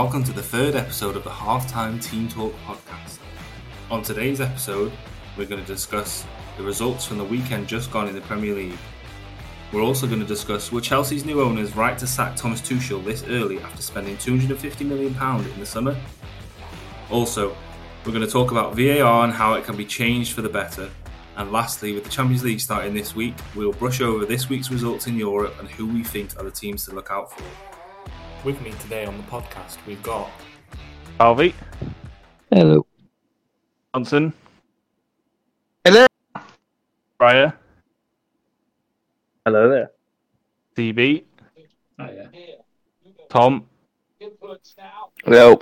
Welcome to the third episode of the Halftime Team Talk podcast. On today's episode, we're going to discuss the results from the weekend just gone in the Premier League. We're also going to discuss were Chelsea's new owners right to sack Thomas Tuchel this early after spending £250 million in the summer? Also, we're going to talk about VAR and how it can be changed for the better. And lastly, with the Champions League starting this week, we'll brush over this week's results in Europe and who we think are the teams to look out for. With me today on the podcast, we've got Harvey, Hello. Johnson, Hello. Briar, Hello there. DB, oh, yeah. Tom, Hello.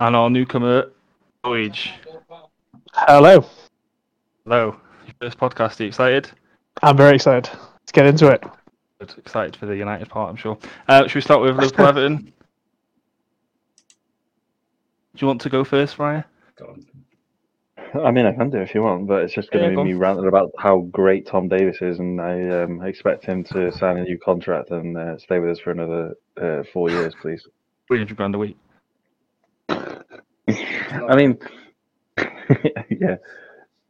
and our newcomer, Voyage. Hello. Hello. Your first podcast, are you excited? I'm very excited. Let's get into it. Good. Excited for the United part, I'm sure. Uh, should we start with Liverpool Everton? Do you want to go first, Briar? Go. I mean, I can do if you want, but it's just going to go be me on. ranting about how great Tom Davies is, and I um, expect him to sign a new contract and uh, stay with us for another uh, four years, please. 300 grand a week. I mean, yeah,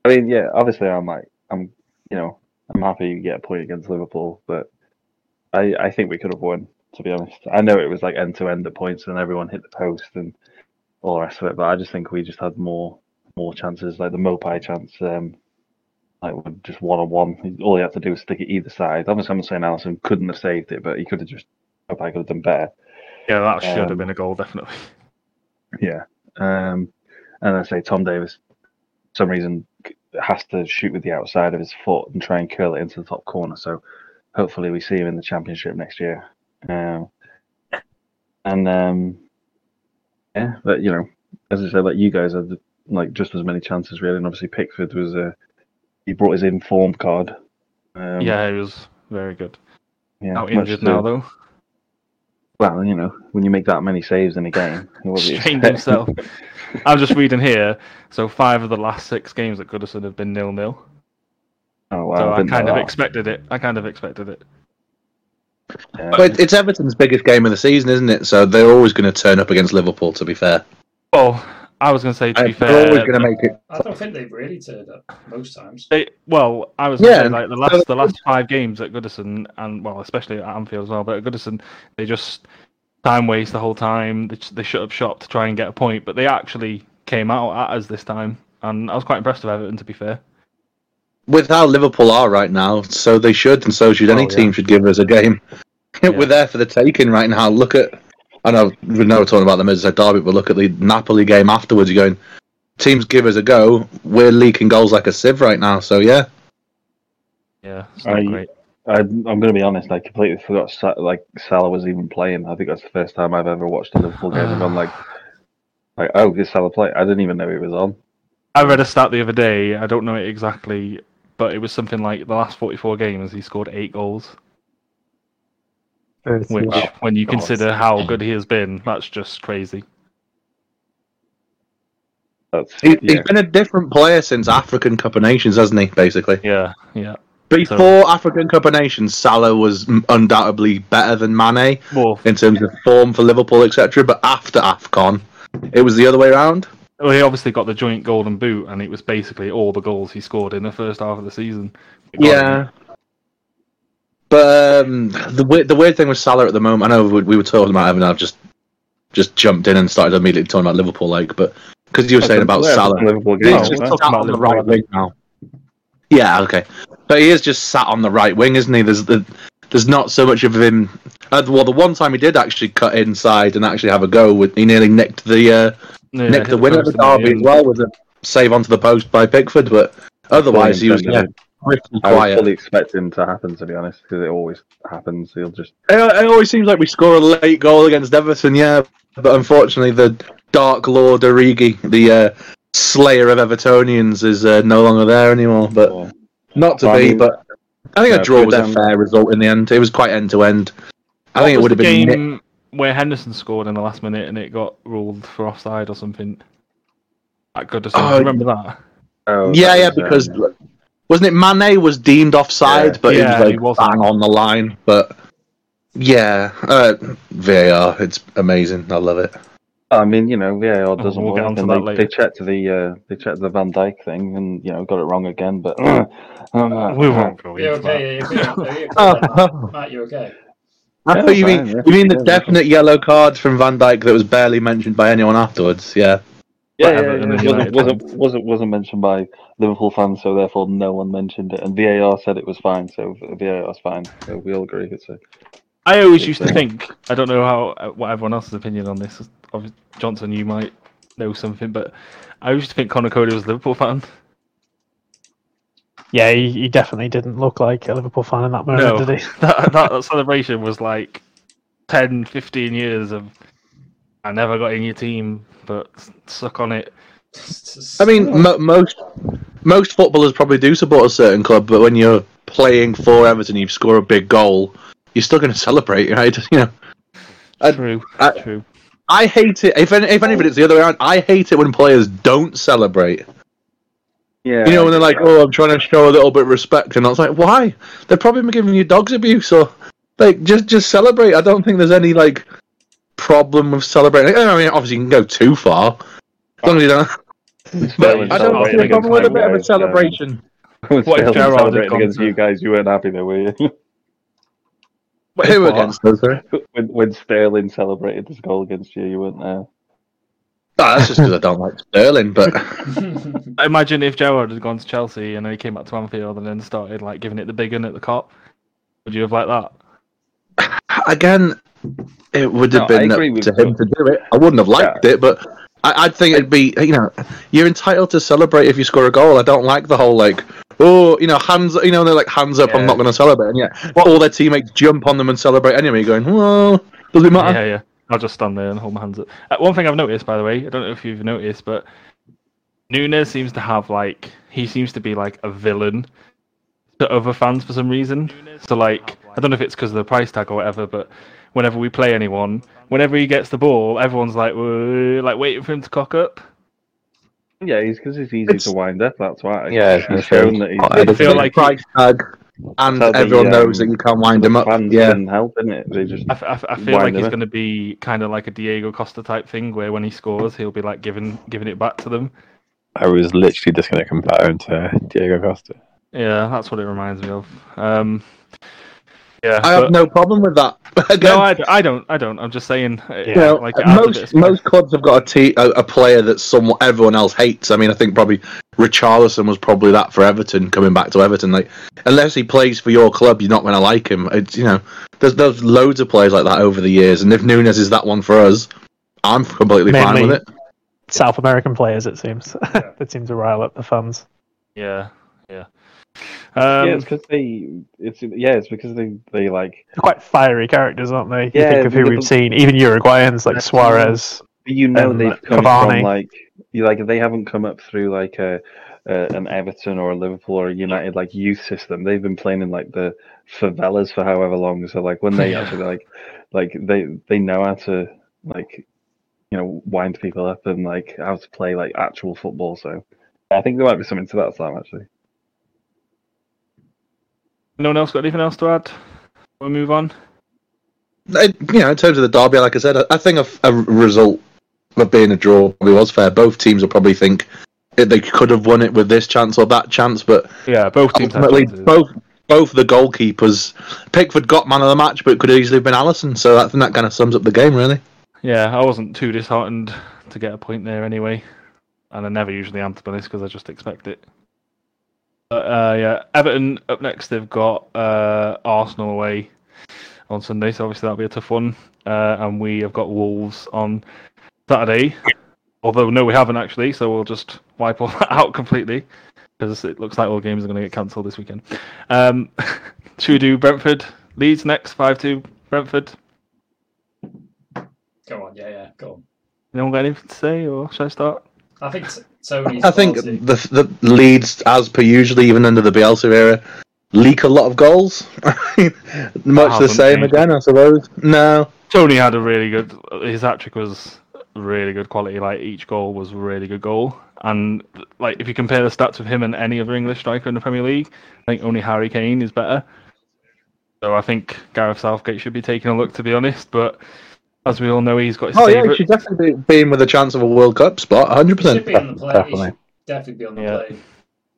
I mean, yeah. Obviously, I'm like, I'm, you know, I'm happy you get a point against Liverpool, but I, I think we could have won. To be honest, I know it was like end to end at points, and everyone hit the post and all the rest of it, but I just think we just had more, more chances. Like the Maupay chance, um, like just one on one. All he had to do was stick it either side. Obviously, I'm not saying Alisson couldn't have saved it, but he could have just Maupay could have done better. Yeah, that should have Um, been a goal, definitely. Yeah. Um, and I say Tom Davies, for some reason, has to shoot with the outside of his foot and try and curl it into the top corner. So hopefully we see him in the championship next year. Um, and um, yeah, but you know, as I said, like you guys had like just as many chances really, and obviously Pickford was uh, he brought his inform card. Um, yeah, he was very good. yeah, Out injured now, though. Well, you know, when you make that many saves in a game, Strained himself. I'm just reading here. So five of the last six games at Goodison have been nil nil. Oh, wow, So I didn't kind of that. expected it. I kind of expected it. Yeah. But it's Everton's biggest game of the season, isn't it? So they're always going to turn up against Liverpool. To be fair, Well, I was going to say to be fair, they're always going to make it. I don't think they've really turned up most times. They, well, I was gonna Yeah, say, like the last the last five games at Goodison, and well, especially at Anfield as well. But at Goodison, they just time waste the whole time. They, they shut up shop to try and get a point, but they actually came out at us this time, and I was quite impressed with Everton. To be fair, With how Liverpool are right now, so they should, and so should any Oh, yeah. team should give us a game. Yeah. We're there for the taking right now. Look at, I know we know we're talking about the Merseyside derby, but look at the Napoli game afterwards. You're going, teams give us a go. We're leaking goals like a sieve right now. So yeah, yeah, it's not I- great. I, I'm going to be honest. I completely forgot Sa- like Salah was even playing. I think that's the first time I've ever watched a Liverpool game and gone like, like, oh, this Salah play? I didn't even know he was on. I read a stat the other day. I don't know it exactly, but it was something like the last 44 games he scored eight goals. Which, Wow. when you God. consider how good he has been, that's just crazy. That's he, yeah. he's been a different player since African Cup of Nations, hasn't he? Basically. Yeah, yeah. Before African Cup of Nations, Salah was undoubtedly better than Mane Well, in terms of form for Liverpool, etc. But after AFCON, it was the other way around. Well, he obviously got the joint golden boot, and it was basically all the goals he scored in the first half of the season. Yeah. him. But um, the weird, the weird thing with Salah at the moment, I know we, we were talking about Evan. I've just just jumped in and started immediately talking about Liverpool, like, but because you were saying about Salah, Liverpool game. he's just we're sat on the Liverpool. right wing now. Yeah, okay, but he is just sat on the right wing, isn't he? There's the, there's not so much of him. Uh, well, the one time he did actually cut inside and actually have a go, with, he nearly nicked the uh, Yeah, nicked hit the winner of the derby as well with a save onto the post by Pickford. But otherwise, he was yeah, pretty I was quiet. fully expecting to happen, to be honest, because it always happens. He'll just It, it always seems like we score a late goal against Everton, yeah. But unfortunately, the Dark Lord Origi, the uh, slayer of Evertonians, is uh, no longer there anymore. But uh, not to Well, I be. mean, but I think yeah, a draw was a fair result in the end. It was quite end to end. I think it would have been. nit- game where Henderson scored in the last minute and it got ruled for offside or something. At Goodison, Oh, Do you remember that? oh, yeah, that yeah, was, because um, wasn't it Mane was deemed offside, Yeah. but Yeah, it he was wasn't. like bang on the line. But Yeah, uh, VAR, it's amazing. I love it. I mean, you know, VAR doesn't we'll work, onto and they, they checked the uh, they checked the Van Dijk thing, and you know got it wrong again. But um, We won't go You into that. okay? Are you okay? Are you okay? Matt? Matt, you okay? I thought you mean yeah. you mean the Yeah, definite yellow cards from Van Dijk that was barely mentioned by anyone afterwards. Yeah, yeah, yeah, Everton yeah, it wasn't, wasn't wasn't wasn't mentioned by Liverpool fans, so therefore no one mentioned it, and VAR said it was fine, so VAR's fine. So we all agree it's a I always It's, used to think. I don't know how uh, what everyone else's opinion on this. is. Obviously, Johnson, you might know something, but I used to think Conor Coady was a Liverpool fan. Yeah, he, he definitely didn't look like a Liverpool fan in that moment, No. did he? that, that celebration was like 10, 15 years of I never got in your team, but suck on it. I mean mo- most most footballers probably do support a certain club, but when you're playing for Everton, you score a big goal, you're still going to celebrate, right? You know, I- True, I- true. I hate it. If any, if anything, it's the other way around. I hate it when players don't celebrate. Yeah. You know, when they're like, "Oh, I'm trying to show a little bit of respect," and I was like, "Why? They're probably giving you dogs abuse, or like just just celebrate." I don't think there's any like problem with celebrating. I mean, obviously, you can go too far. As long as you don't. But I don't celebrating see a problem with a bit of a celebration. When What if Sterling Gerrard had against you guys, you weren't happy though, were you? Who against us? When, when Sterling celebrated his goal against you, you weren't there. Ah, that's just because I don't like Sterling. But Imagine if Gerrard had gone to Chelsea and then he came back to Anfield and then started like giving it the big one at the Kop. Would you have liked that? again, it would have No, been up with to you. him to do it. I wouldn't have liked it, but I, I'd think it'd be you know you're entitled to celebrate if you score a goal. I don't like the whole like oh you know hands you know they're like hands up. I'm not going to celebrate, and yeah, all their teammates jump on them and celebrate anyway. Going well, does it matter? Yeah, yeah. I'll just stand there and hold my hands up. Uh, one thing I've noticed, by the way, I don't know if you've noticed, but Nunez seems to have like he seems to be like a villain to other fans for some reason. So like I don't know if it's because of the price tag or whatever, but whenever we play anyone, whenever he gets the ball, everyone's like like waiting for him to cock up. Yeah, he's because he's easy It's- to wind up. That's why. Yeah, I he's shown that he's. I I feel like price tag, and That's how the, everyone knows um, that you can't wind him up. fans Yeah, can help in it. They just I, f- I f- I feel like him he's going to be kind of like a Diego Costa type thing, where when he scores, he'll be like giving giving it back to them. I was literally just going to compare him to Diego Costa. Yeah, that's what it reminds me of. Um, yeah, I have no problem with that. Again, No, I, d- I don't. I don't. I'm just saying. uh, you know, like, it adds a bit of most spice. most clubs have got a, te- a, a player that someone everyone else hates. I mean, I think probably Richarlison was probably that for Everton coming back to Everton. Like, unless he plays for your club, you're not going to like him. It's you know, there's there's loads of players like that over the years, and if Nunez is that one for us, I'm completely fine with it. South American players, it seems. that seem to rile up the fans. Yeah, yeah. Yeah, Um, it's because they. It's yeah, it's because they they like. They're quite fiery characters, aren't they? You Yeah, think of who we've the- seen, even Uruguayans like Suarez. You know Um, they've come Cavani. from like you like they haven't come up through like a, a an Everton or a Liverpool or a United like youth system. They've been playing in like the favelas for however long. So like when they Yeah. actually like like they they know how to like you know wind people up and like how to play like actual football. So I think there might be something to that Sam actually. No one else got anything else to add? We'll move on. I- you know, in terms of the derby, like I said, I, I think a, a result of being a draw probably was fair. Both teams will probably think they could have won it with this chance or that chance, but Yeah, both teams ultimately, both both the goalkeepers. Pickford got man of the match, but it could easily have been Alisson. So I think that kind of sums up the game, really. Yeah, I wasn't too disheartened to get a point there anyway, and I never usually am to be honest because I just expect it. But uh, yeah, Everton up next. They've got uh, Arsenal away on Sunday, so obviously that'll be a tough one. Uh, and we have got Wolves on Saturday. Although no, we haven't actually, so we'll just wipe all that out completely because it looks like all games are going to get cancelled this weekend. Um, should we do Brentford Leeds next? Five two Brentford. Go on, yeah, yeah, go on. Anyone got anything to say, or should I start? I think t- I think the the Leeds, as per usually, even under the Bielsa era, leak a lot of goals. Much the same changed. again, I suppose. No, Toney had a really good. His hat trick was really good quality. Like each goal was a really good goal, and like if you compare the stats of him and any other English striker in the Premier League, I think only Harry Kane is better. So I think Gareth Southgate should be taking a look, to be honest. But as we all know, he's got his Oh yeah, he should definitely be in with a chance of a World Cup spot. 100. He should percent be on the play. He Definitely. should definitely be on the Yeah. play.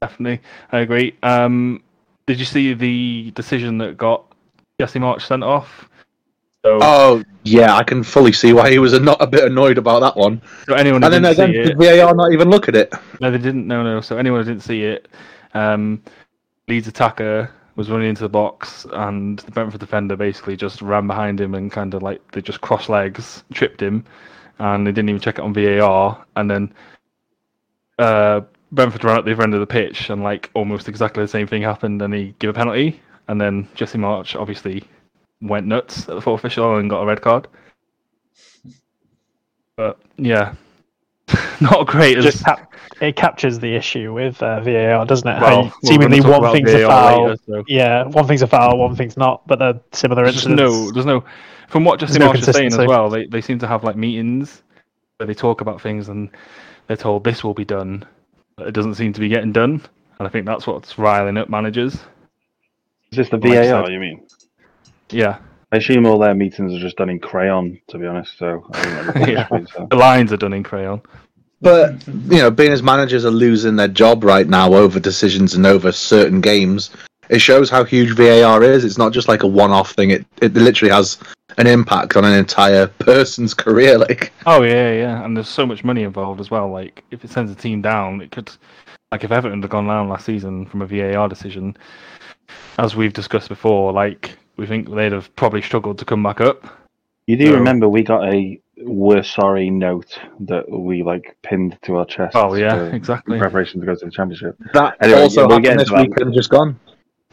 Definitely, I agree. Um, did you see the decision that got Jesse Marsch sent off? So, Oh yeah, I can fully see why he was a, not a bit annoyed about that one. so anyone And then didn't again, see did it, VAR not even look at it? no, they didn't. No, no. So anyone who didn't see it, um, Leeds attacker was running into the box, and the Brentford defender basically just ran behind him and kind of like they just crossed legs, tripped him, and they didn't even check it on VAR. And then uh, Brentford ran at the other end of the pitch, and like almost exactly the same thing happened, and he gave a penalty. And then Jesse Marsch obviously went nuts at the fourth official and got a red card. But yeah, not great. As, Just it captures the issue with uh, VAR, doesn't it? How well, seemingly one about thing's a foul. later, so- Yeah, one thing's a foul, one thing's not, but they're similar There's incidents. no, there's no. From what Justin There's no Marsh is saying as well, they they seem to have like meetings where they talk about things and they're told this will be done, but it doesn't seem to be getting done. And I think that's what's riling up managers. Is this the Like VAR? said. You mean? Yeah, I assume all their meetings are just done in crayon. To be honest, so I think Yeah. so. the lines are done in crayon. But you know, being as managers are losing their job right now over decisions and over certain games, it shows how huge VAR is. It's not just like a one-off thing. It it literally has an impact on an entire person's career. Like, Oh yeah, yeah, and there's so much money involved as well. Like if it sends a team down, it could, like if Everton had gone down last season from a VAR decision, as we've discussed before, like we think they'd have probably struggled to come back up. You do So- remember we got a "we're sorry" note that we like pinned to our chest. Oh yeah, for exactly. preparation to go to the championship. that Anyway, also yeah, we'll happened this into that. weekend, just gone.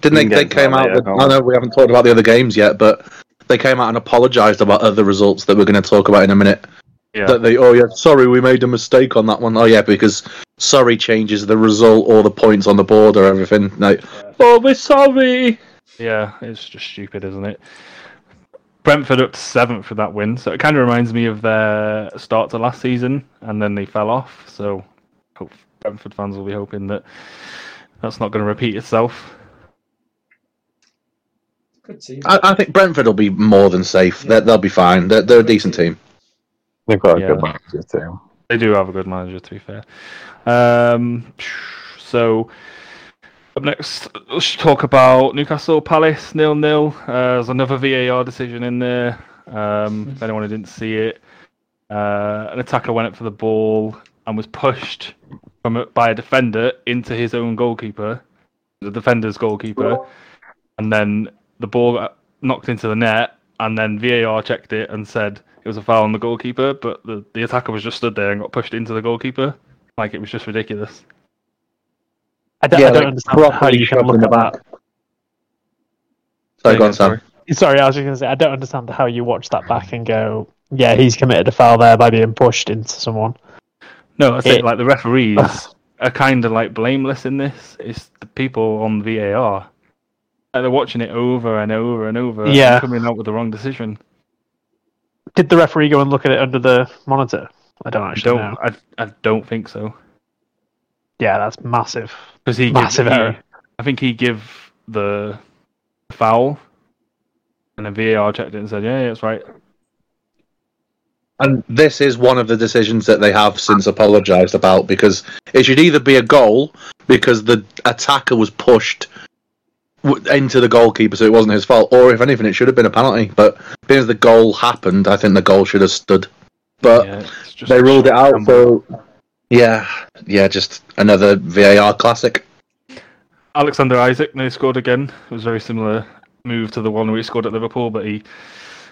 Didn't We they? They came out. later, With, I know we haven't talked about the other games yet, but they came out and apologised about other results that we're going to talk about in a minute. Yeah, That they, oh yeah, sorry, we made a mistake on that one. Oh yeah, because sorry changes the result or the points on the board or everything. Like, oh, we're sorry. yeah, it's just stupid, isn't it? Brentford up to seventh for that win, so it kind of reminds me of their start to last season, and then they fell off. So, hope Brentford fans will be hoping that that's not going to repeat itself. Good team. I, I think Brentford will be more than safe. They're, they'll be fine. They're, they're a decent team. They've got a Yeah. good manager too. They do have a good manager, to be fair. Um, so up next, let's talk about Newcastle Palace nil nil. Uh, there's another VAR decision in there. Um, if anyone who didn't see it, uh, an attacker went up for the ball and was pushed from by a defender into his own goalkeeper, the defender's goalkeeper, and then the ball got knocked into the net, and then VAR checked it and said it was a foul on the goalkeeper, but the, the attacker was just stood there and got pushed into the goalkeeper. Like it was just ridiculous. I don't, Yeah, I don't like, understand how you can look in the at that. Sorry, go on, Sam. sorry. Sorry, I was just going to say I don't understand how you watch that back and go, yeah, he's committed a foul there by being pushed into someone. No, I think It- like the referees are kind of like blameless in this. It's the people on VAR. Like, they're watching it over and over and over. and Yeah. coming out with the wrong decision. Did the referee go and look at it under the monitor? I don't I actually don't. know. I, I don't think so Yeah, that's massive. Because he Massive give, he- error. I think he give the foul, and the VAR checked it and said, "Yeah, yeah, it's right." And this is one of the decisions that they have since apologised about because it should either be a goal because the attacker was pushed into the goalkeeper, so it wasn't his fault, or if anything, it should have been a penalty. But being as the goal happened, I think the goal should have stood. But yeah, they ruled it out, gamble. so yeah, yeah, just another VAR classic. Alexander Isak now scored again. It was a very similar move to the one where he scored at Liverpool, but he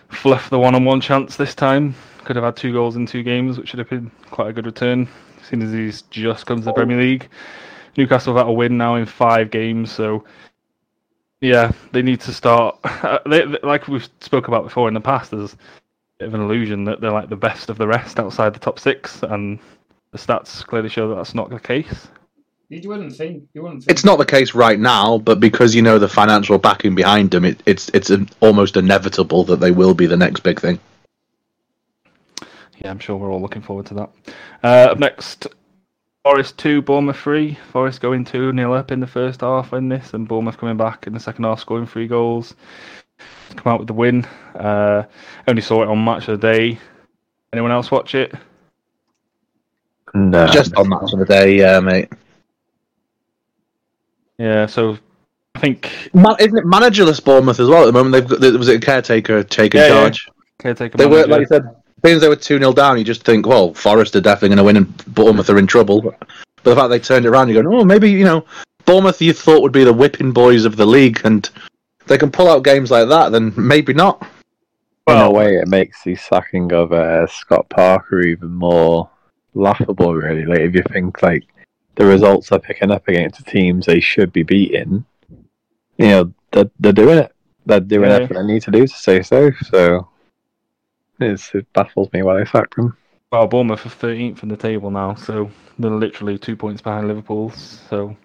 fluffed the one-on-one chance this time. Could have had two goals in two games, which would have been quite a good return, seeing as he's just come to the oh. Premier League. Newcastle have had a win now in five games, so yeah, they need to start. They, they- like we've spoke about before in the past, there's a bit of an illusion that they're like the best of the rest outside the top six, and the stats clearly show that that's not the case. You wouldn't think. You wouldn't think. It's not the case right now, but because you know the financial backing behind them, it, it's it's an, almost inevitable that they will be the next big thing. Yeah, I'm sure we're all looking forward to that. Uh, up next, Forest 2, Bournemouth 3. Forest going 2 nil up in the first half in this, and Bournemouth coming back in the second half, scoring three goals. come out with the win. Uh, only saw it on Match of the Day. Anyone else watch it? No. Just on match of the day, yeah, mate. Yeah, so I think Man, isn't it managerless Bournemouth as well at the moment? They've got, there was it a caretaker taking Yeah, yeah. charge. caretaker They were, like you said, being as they were 2 0 down, you just think, well, Forest are definitely going to win and Bournemouth are in trouble. But the fact they turned it around, you go, oh, maybe, you know, Bournemouth you thought would be the whipping boys of the league, and they can pull out games like that, then maybe not. in a Well- way, it makes the sacking of uh, Scott Parker even more laughable. Really, like if you think like the results they're picking up against the teams they should be beating, you know, they're, they're doing it. They're doing Yeah. everything they need to do to stay safe. So it's, it baffles me why they sacked him. well, Bournemouth are 13th in the table now, so they're literally two points behind Liverpool. So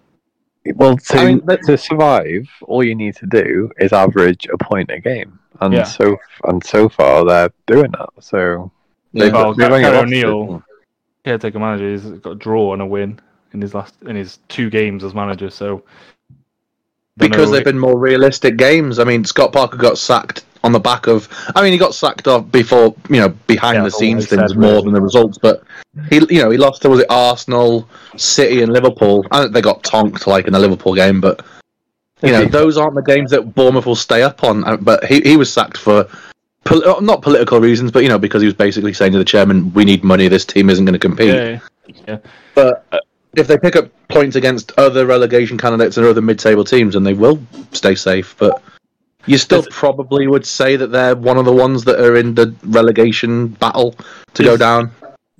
Well, to I mean, to survive, all you need to do is average a point a game, and Yeah. so and so far they're doing that. So they've, Well, they've O'Neil-. Caretaker manager He's got a draw and a win in his last in his two games as manager. So because they've been more realistic games. I mean, Scott Parker got sacked on the back of. I mean, he got sacked off before, you know, behind Yeah, the scenes things more really. than the results. But he, you know, he lost to was it Arsenal, City, and Liverpool. I think they got tonked like in the Liverpool game, but you know, those aren't the games that Bournemouth will stay up on. Uh, But he he was sacked for. Pol- uh, Not political reasons, but you know, because he was basically saying to the chairman, "We need money. This team isn't going to compete." yeah, But uh, if they pick up points against other relegation candidates and other mid-table teams, and they will stay safe. But you still Is- probably would say that they're one of the ones that are in the relegation battle to go down.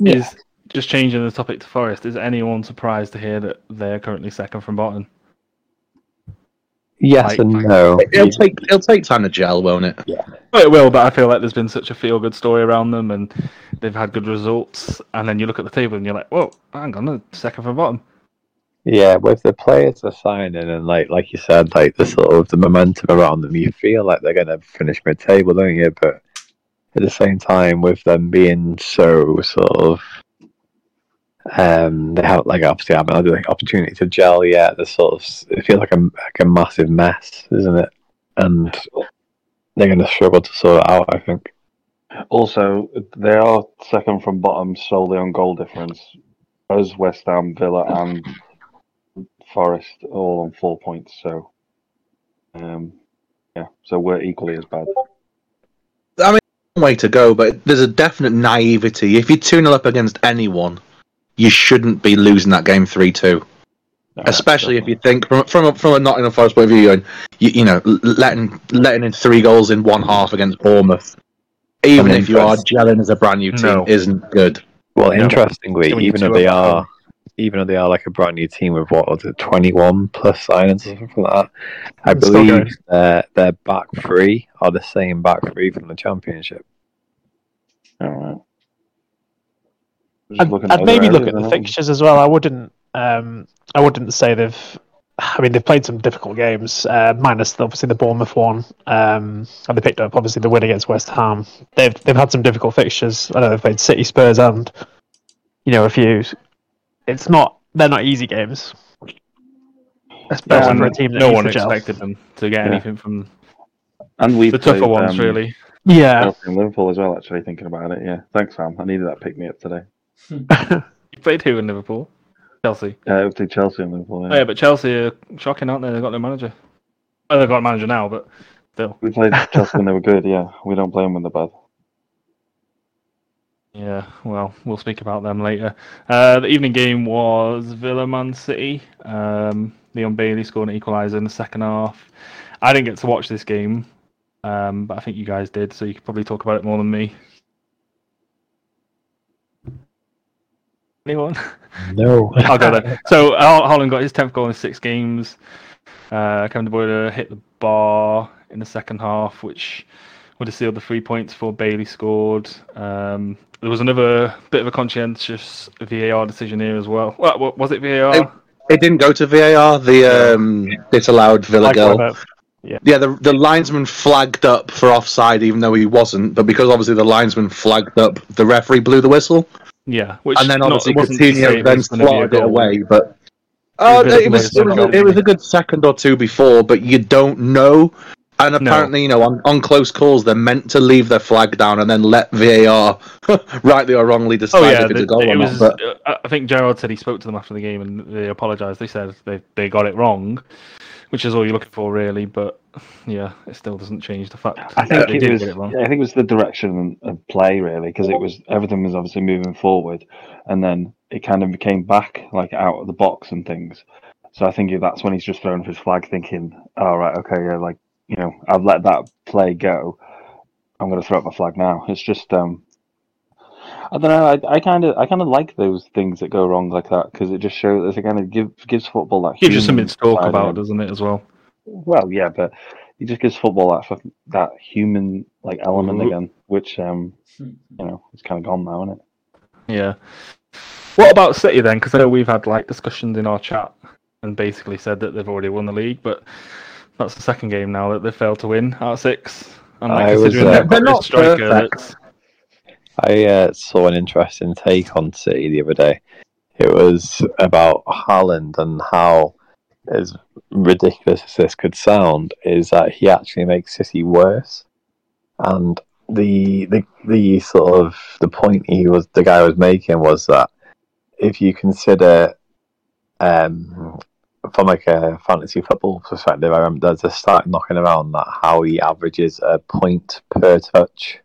is just changing the topic to Forest. Is anyone surprised to hear that they're currently second from bottom? Yes Like- and no. It'll take it'll take time to gel, won't it? Well, it will, but I feel like there's been such a feel good story around them and they've had good results. And then you look at the table and you're like, whoa, hang on, they're second from bottom. Yeah, with the players they're signing and like like you said, like the sort of the momentum around them, you feel like they're gonna finish mid table, don't you? But at the same time, with them being so sort of um they haven't like obviously haven't had the opportunity to gel yet. They sort of it feels like a like a massive mess, isn't it? And they're gonna struggle to sort it out, I think. Also, they are second from bottom solely on goal difference. As West Ham, Villa, and Forest all on four points. So, um, yeah, so we're equally as bad. I mean, way to go, but there's a definite naivety. If you're 2 0 up against anyone, you shouldn't be losing that game 3 2. No, Especially if you think from from a, from a Nottingham Forest point of view, and you, you know letting letting in three goals in one half against Bournemouth, even if you are that's- gelling as a brand new team, No. isn't good. Well, No. interestingly, Doing even two though they of are, even though they are like a brand new team with what was it, twenty one plus signings or something like that, I It's believe going. their their back three are the same back three from the championship. All right. Just I'd, looking I'd maybe look at the fixtures as well. I wouldn't. Um, I wouldn't say they've. I mean, they've played some difficult games, uh, minus the- obviously the Bournemouth one, um, and they picked up obviously the win against West Ham. They've they've had some difficult fixtures. I know they've played City, Spurs, and you know a few. It's not. They're not easy games, especially and for a team that no one to expected them to get Yeah. anything from And we the tougher played, ones, um, really. Yeah, Chelsea Liverpool as well. Actually, thinking about it, yeah. Thanks, Sam. I needed that pick me up today. You played who in Liverpool? Chelsea. Uh, it was Chelsea and Liverpool. Oh, yeah, but Chelsea are shocking, aren't they? They've got no manager. Well, they've got a manager now, but still. We played Chelsea when they were good. Yeah, we don't play them when they're bad. Yeah, well, we'll speak about them later. Uh, the evening game was Villa Man City. Um, Leon Bailey scored an equaliser in the second half. I didn't get to watch this game, um, but I think you guys did, so you could probably talk about it more than me. Anyone? No, I'll go there. So Haaland got his 10th goal in six games. Uh, Kevin De Bruyne hit the bar in the second half, which would have sealed the three points for Bailey scored. Um, there was another bit of a conscientious VAR decision here as well. Well, was it VAR? It- It didn't go to VAR. The um, disallowed Villa like goal. Webber. Yeah, the the linesman flagged up for offside, even though he wasn't. But because obviously the linesman flagged up, the referee blew the whistle, yeah, which and then not- obviously wasn't to say Coutinho it then was a slotted it away. But oh, It was a it was a it was, goal. it was a good second or two before, but you don't know And apparently, you know, on, on close calls, they're meant to leave their flag down and then let VAR rightly or wrongly decide Oh yeah, if it's they- a goal it or was. not. But uh, I think Gerrard said he spoke to them after the game and they apologised. They said they they got it wrong, which is all you're looking for, really. But yeah, it still doesn't change the fact I think it was. it. I think it was the direction of play really, because it was everything was obviously moving forward, and then it kind of came back like out of the box and things. So I think that's when he's just thrown his flag, thinking, "All right, okay, yeah, like you know, I've let that play go. I'm going to throw up my flag now." It's just, um, I don't know. I, I kind of, I kind of like those things that go wrong like that because it just shows. It kind of give, gives football that Gives you something human to talk side about, doesn't it, as well? Well, yeah, but it just gives football that that human like element Ooh. again, which um Hmm. you know it's kind of gone now, isn't it? Yeah. What about City then? Because I know we've had like discussions in our chat and basically said that they've already won the league, but that's the second game now that they failed to win out of six. And like, I was, uh, they've got They're not striker perfect. I uh, saw an interesting take on City the other day. It was about Haaland and how, as ridiculous as this could sound, is that he actually makes City worse. And the the the sort of the point he was the guy was making was that if you consider um from like a fantasy football perspective, I remember there's a stat knocking around that how he averages a point per touch.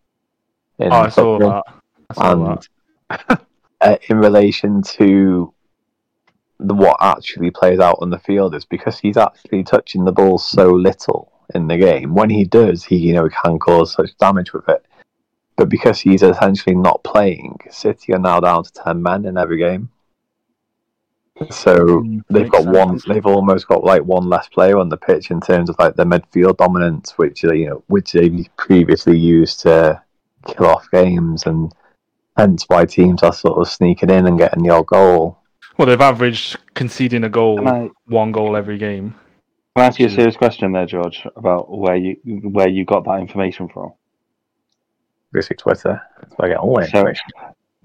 In Oh, I saw that. I saw that. and uh, in relation to the, what actually plays out on the field is because he's actually touching the ball so little in the game. When he does, he you know can cause such damage with it. But because he's essentially not playing, City are now down to ten men in every game. So Mm, they've got one. They've almost got like one less player on the pitch in terms of like their midfield dominance, which they, you know, which they previously used to kill off games, and hence why teams are sort of sneaking in and getting the odd goal. Well, they've averaged conceding a goal, I, one goal every game. can I ask you a serious question there, George, about where you where you got that information from? Basically, Twitter. So I get all the So- information.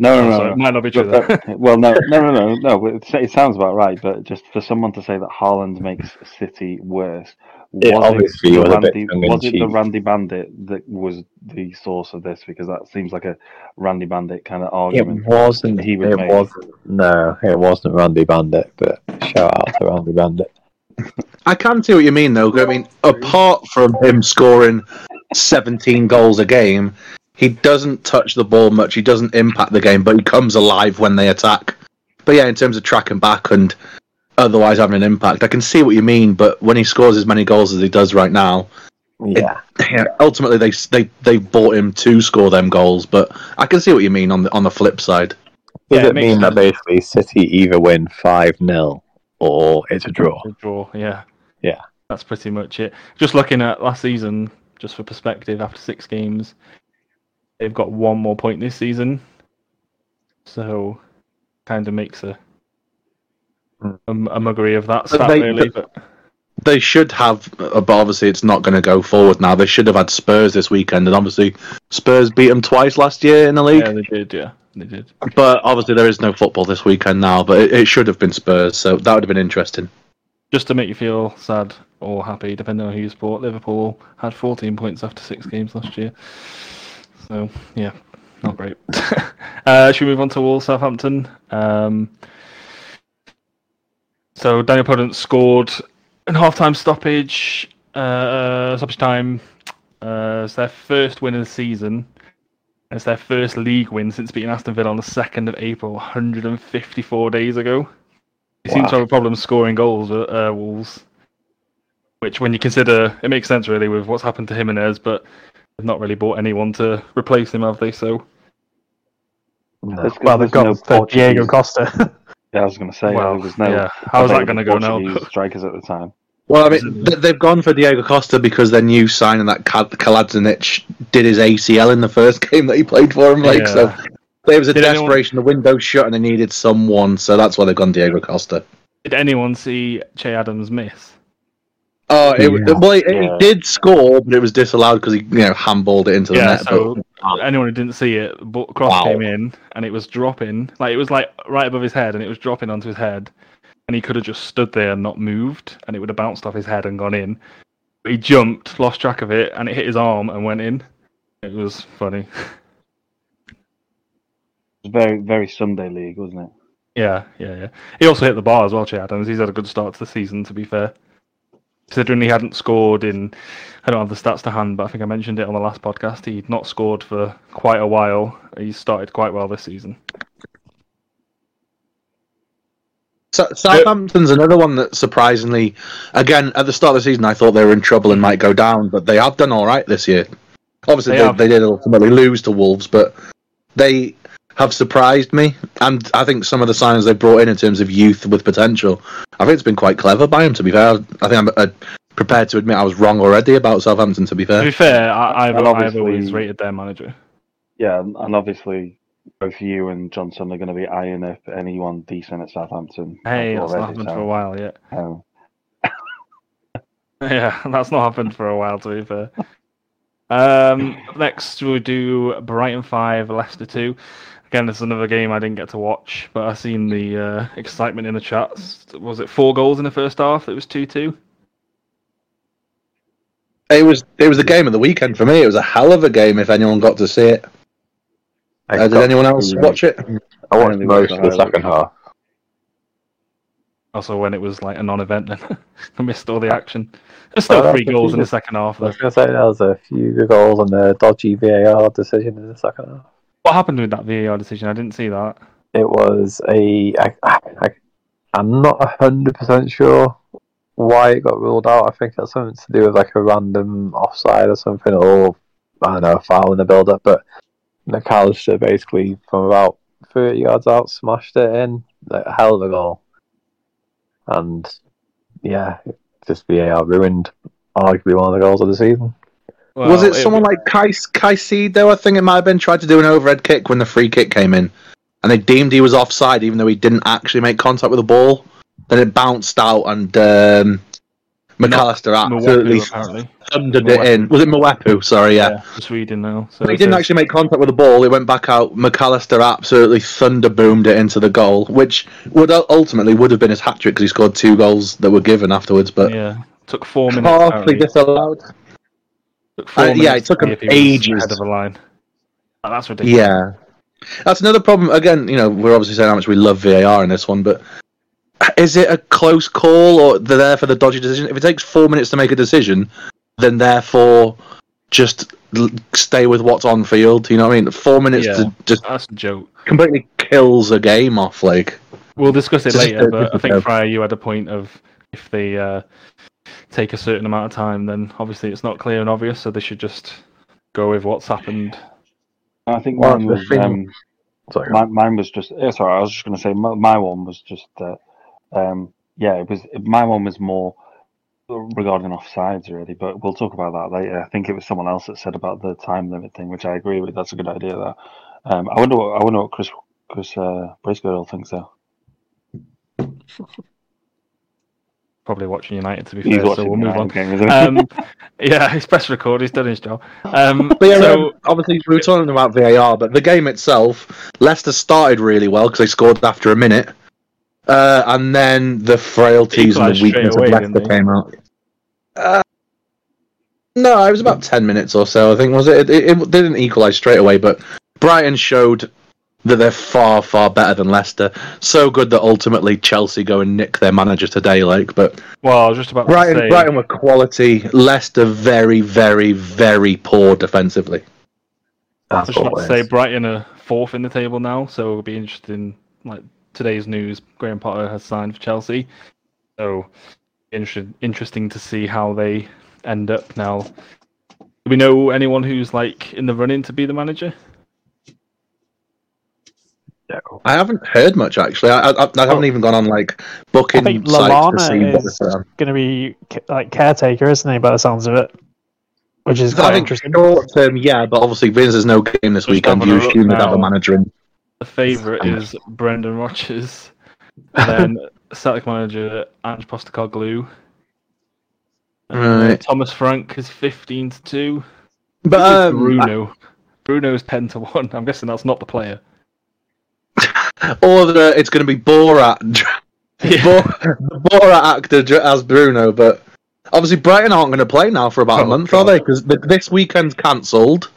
No, no, Oh, no. so no. it might not be true. But, uh, well, no, no, no, no, no. It, it sounds about right, but just for someone to say that Haaland makes City worse, It was obviously the was a bit Randy, was it the. Randy Bandit that was the source of this? Because that seems like a Randy Bandit kind of argument. It wasn't. he was it made. wasn't. No, it wasn't Randy Bandit. But shout out to Randy Bandit. I can see what you mean, though. I mean, apart from him scoring 17 goals a game, he doesn't touch the ball much. He doesn't impact the game, but he comes alive when they attack. But yeah, in terms of tracking back and otherwise having an impact, I can see what you mean. But when he scores as many goals as he does right now, Yeah, yeah, ultimately they they they bought him to score them goals. But I can see what you mean on the on the flip side. does Yeah, it it makes mean that sense. basically City either win five 0 or it's a draw? A draw, yeah. Yeah. That's pretty much it. Just looking at last season, just for perspective, after six games, they've got one more point this season. So, kind of makes a. a, a muggery of that stat, they- really. But They should have, but obviously it's not going to go forward now. They should have had Spurs this weekend, and obviously Spurs beat them twice last year in the league. yeah, they did, yeah. They did. But obviously there is no football this weekend now. But it, it should have been Spurs, so that would have been interesting. Just to make you feel sad or happy, depending on who you support, Liverpool had 14 points after six games last year. So, yeah, not great. uh, should we move on to Wolves Southampton? Um, so, Daniel Podence scored in half time stoppage, uh, stoppage time. Uh, it's their first win of the season. It's their first league win since beating Aston Villa on the 2nd of April, 154 days ago. He seems to have a problem scoring goals at uh, Wolves, which, when you consider, it makes sense really with what's happened to him, Jimenez, but they've not really bought anyone to replace him, have they? So, No. Well, they've got no the Diego Costa. Yeah, I was going to say well, there was no. yeah, how's that going to go now? Portuguese Strikers at the time. Well, I mean, they've gone for Diego Costa because their new signing that Kal- Kalajdzic did his ACL in the first game that he played for him. Like, Yeah. so there was a Did anyone- desperation. The window's shut, and they needed someone, so that's why they've gone Diego Costa. Did anyone see Che Adams miss? Oh, it, Yeah. well, he, Yeah. he did score, but it was disallowed because he, you know, handballed it into the Yeah, net. so but, anyone who didn't see it, but cross Wow. came in and it was dropping, like it was like right above his head, and it was dropping onto his head, and he could have just stood there and not moved, and it would have bounced off his head and gone in. But He jumped, lost track of it, and it hit his arm and went in. It was funny. It was very, very Sunday league, wasn't it? Yeah, yeah, yeah. He also hit the bar as well, Che Adams. He's had a good start to the season, to be fair. Considering he hadn't scored in, I don't have the stats to hand, but I think I mentioned it on the last podcast. He'd not scored for quite a while. He's started quite well this season. So, Southampton's another one that surprisingly, again at the start of the season, I thought they were in trouble and might go down, but they have done all right this year. Obviously, They they, they did ultimately lose to Wolves, but they have surprised me, and I think some of the signings they've brought in in terms of youth with potential, I think it's been quite clever by them. To be fair, I think I'm uh, prepared to admit I was wrong already about Southampton. To be fair, To be fair, fair, I, I've, I've obviously- always rated their manager. Yeah, and and obviously both you and Johnson are going to be eyeing up anyone decent at Southampton. Hey, like, that's not happened so, for a while yet. um, Yeah, that's not happened for a while, to be fair. Um, next, we'll do Brighton 5, Leicester 2. Again, this is another game I didn't get to watch, but I've seen the uh, excitement in the chats. Was it four goals in the first half? It was 2 2. it was it was the game of the weekend for me. It was a hell of a game. If anyone got to see it, uh, did anyone else watch it? I watched most of the the second half. Also, when it was like a non event, then I missed all the action. There's still Oh, three that's goals in the the- second half, I was going to say there was a few goals and a dodgy VAR decision in the second half. What happened with that VAR decision? I didn't see that. It was a. I, I, I'm not hundred percent sure why it got ruled out. I think it's something to do with like a random offside or something, or I don't know, a foul in the build up. But Mac Allister basically from about thirty yards out smashed it in, like hell of a goal. And yeah, just VAR ruined arguably one of the goals of the season. Was Well, it someone like Kai Caicedo? I think it might have been tried to do an overhead kick when the free kick came in, and they deemed he was offside even though he didn't actually make contact with the ball. Then it bounced out, and um, Mac Allister absolutely Mwepu, apparently. thundered it in. Was it Mwepu? Sorry, yeah. For Sweden now. So But he didn't says- actually make contact with the ball. It went back out. Mac Allister absolutely thunder boomed it into the goal, which would ultimately would have been his hat trick because he scored two goals that were given afterwards. But Yeah. Took four minutes. partially apparently. disallowed. Uh, yeah, it took him see if he was ages. Of the line. Oh, that's ridiculous. Yeah, that's another problem. Again, you know, we're obviously saying how much we love VAR in this one, but is it a close call or they're there for the dodgy decision? If it takes four minutes to make a decision, then therefore just stay with what's on field. You know what I mean? Four minutes Yeah. to just That's a joke. completely kills a game off. Like, We'll discuss it later, but I think. Fryer, you had a point of if they uh, take a certain amount of time, then obviously it's not clear and obvious, so they should just go with what's happened. I think Well, mine was um, Sorry. my, mine was just. Yeah, sorry, I was just going to say my, my one was just that. Um, yeah, it was my one was more regarding offsides really, but we'll talk about that later. I think it was someone else that said about the time limit thing, which I agree with. That's a good idea. There. Um, I wonder. What, I wonder what Chris Chris uh, Bracegirdle thinks though. Probably watching United, to be He's fair, so we'll move on. game. Um, yeah, he's press record, he's done his job. Um, but yeah, so, um, obviously we were talking about VAR, but the game itself, Leicester started really well because they scored after a minute, uh, and then the frailties and the weakness away, of Leicester came out. Uh, no, it was about ten minutes or so. I think was it? It, it, they didn't equalise straight away, but Brighton showed that they're far, far better than Leicester. So good that ultimately Chelsea go and nick their manager today. Like, but well, I was just about Brighton, to say, Brighton were quality. Leicester very, very, very poor defensively. I That's was just about to say. Brighton are fourth in the table now, so it'll be interesting. Like today's news, Graham Potter has signed for Chelsea, so interesting. Interesting to see how they end up now. Do we know anyone who's like in the running to be the manager? Yeah. I haven't heard much actually. I, I, I haven't even gone on like booking I think sites to see what is it's, um, going to be like caretaker, isn't he? By the sounds of it, which is quite interesting. short term, yeah, but obviously Vince there's no game this Just weekend, having you a look assume they'd have a manager in. The favourite is Brendan Rodgers, then Celtic manager Ange Postecoglou. Right. Thomas Frank is fifteen to two. But um, Bruno. Bruno's ten to one. I'm guessing that's not the player. Or the, it's going to be Borat, Yeah. Bor- Borat actor as Bruno. But obviously Brighton aren't going to play now for about a Oh, month, God. are they? Because this weekend's cancelled.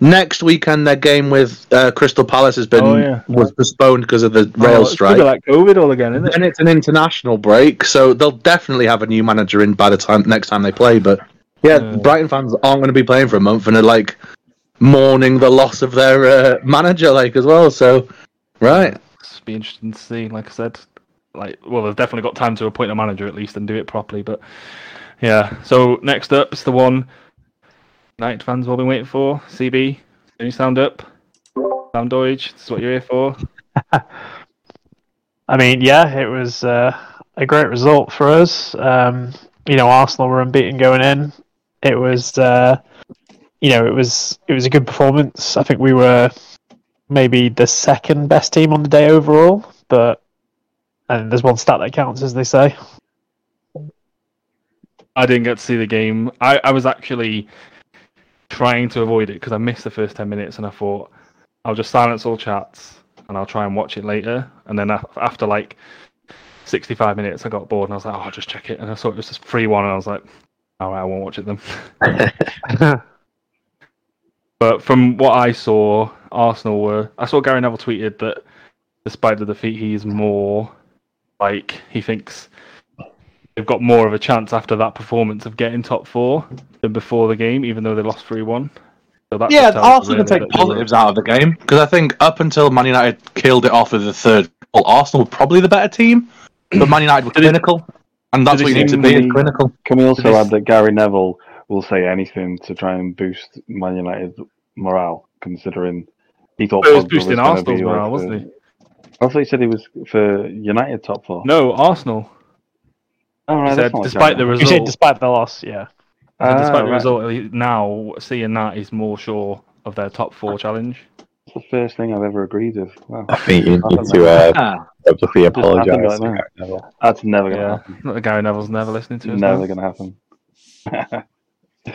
Next weekend, their game with uh, Crystal Palace has been Oh, yeah. was postponed because of the Oh, rail it's strike. gonna like COVID all again, isn't it? and it's an international break, so they'll definitely have a new manager in by the time next time they play. But yeah, Yeah. Brighton fans aren't going to be playing for a month, and they're like mourning the loss of their uh, manager, like as well. So, right, It's be interesting to see. Like I said, like well, they've definitely got time to appoint a manager at least and do it properly. But yeah. So next up is the one United fans will be waiting for. CB, can you sound up? Sam Deutsch, this is what you're here for. I mean, yeah, it was uh, a great result for us. Um, you know, Arsenal were unbeaten going in. It was, uh, you know, it was it was a good performance. I think we were maybe the second best team on the day overall, but and there's one stat that counts, as they say. I didn't get to see the game. I, I was actually trying to avoid it because I missed the first 10 minutes and I thought I'll just silence all chats and I'll try and watch it later. And then after like 65 minutes, I got bored and I was like, oh, I'll just check it. And I saw it was just 3 1 and I was like, all right, I won't watch it then. But from what I saw, Arsenal were. I saw Gary Neville tweeted that despite the defeat, he's more like he thinks they've got more of a chance after that performance of getting top four than before the game, even though they lost three one. So that yeah, just tells us Arsenal can take that they were- positives out of the game because I think up until Man United killed it off with the third goal, Arsenal were probably the better team, but Man United were clinical, and that's what you need to be is clinical. Can we also add that Gary Neville will say anything to try and boost Man United's morale, considering he thought He was Pogba boosting gonna Arsenal's morale, like, wasn't the- he? I thought he said he was for United top four. No, Arsenal. oh, right, He said, despite the Gary You said result, despite the loss, yeah. Neville. despite Ah, the result, now seeing that he's more sure of their top four challenge. That's the first thing I've ever agreed with. Wow. I think you need Nothing to uh, Ah, publicly apologise. like that. That's never gonna Yeah, happen. not that Gary Neville's never listening to us. Never gonna happen. so,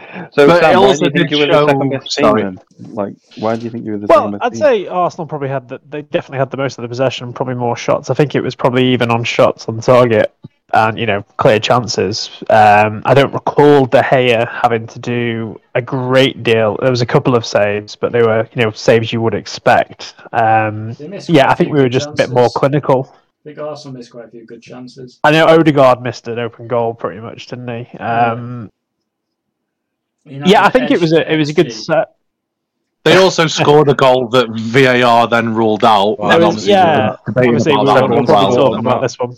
But Sam, it why also do you think did you were show- the second best team? sorry. Then? Like, why do you think you were the Well, second best I'd team? say Arsenal probably had the, they definitely had the most of the possession, probably more shots. I think it was probably even on shots on target and you know clear chances. Um, I don't recall De Gea having to do a great deal. There was a couple of saves, but they were you know saves you would expect. Um, yeah, I think we were good just a bit more clinical. I think Arsenal missed quite a few good chances. I know Odegaard missed an open goal pretty much, didn't he? Um, United yeah, I think it was a it was a good set. They also scored a goal that VAR then ruled out. Well, and was- obviously yeah, we're Obviously, we'll, we'll probably well. talk about this one.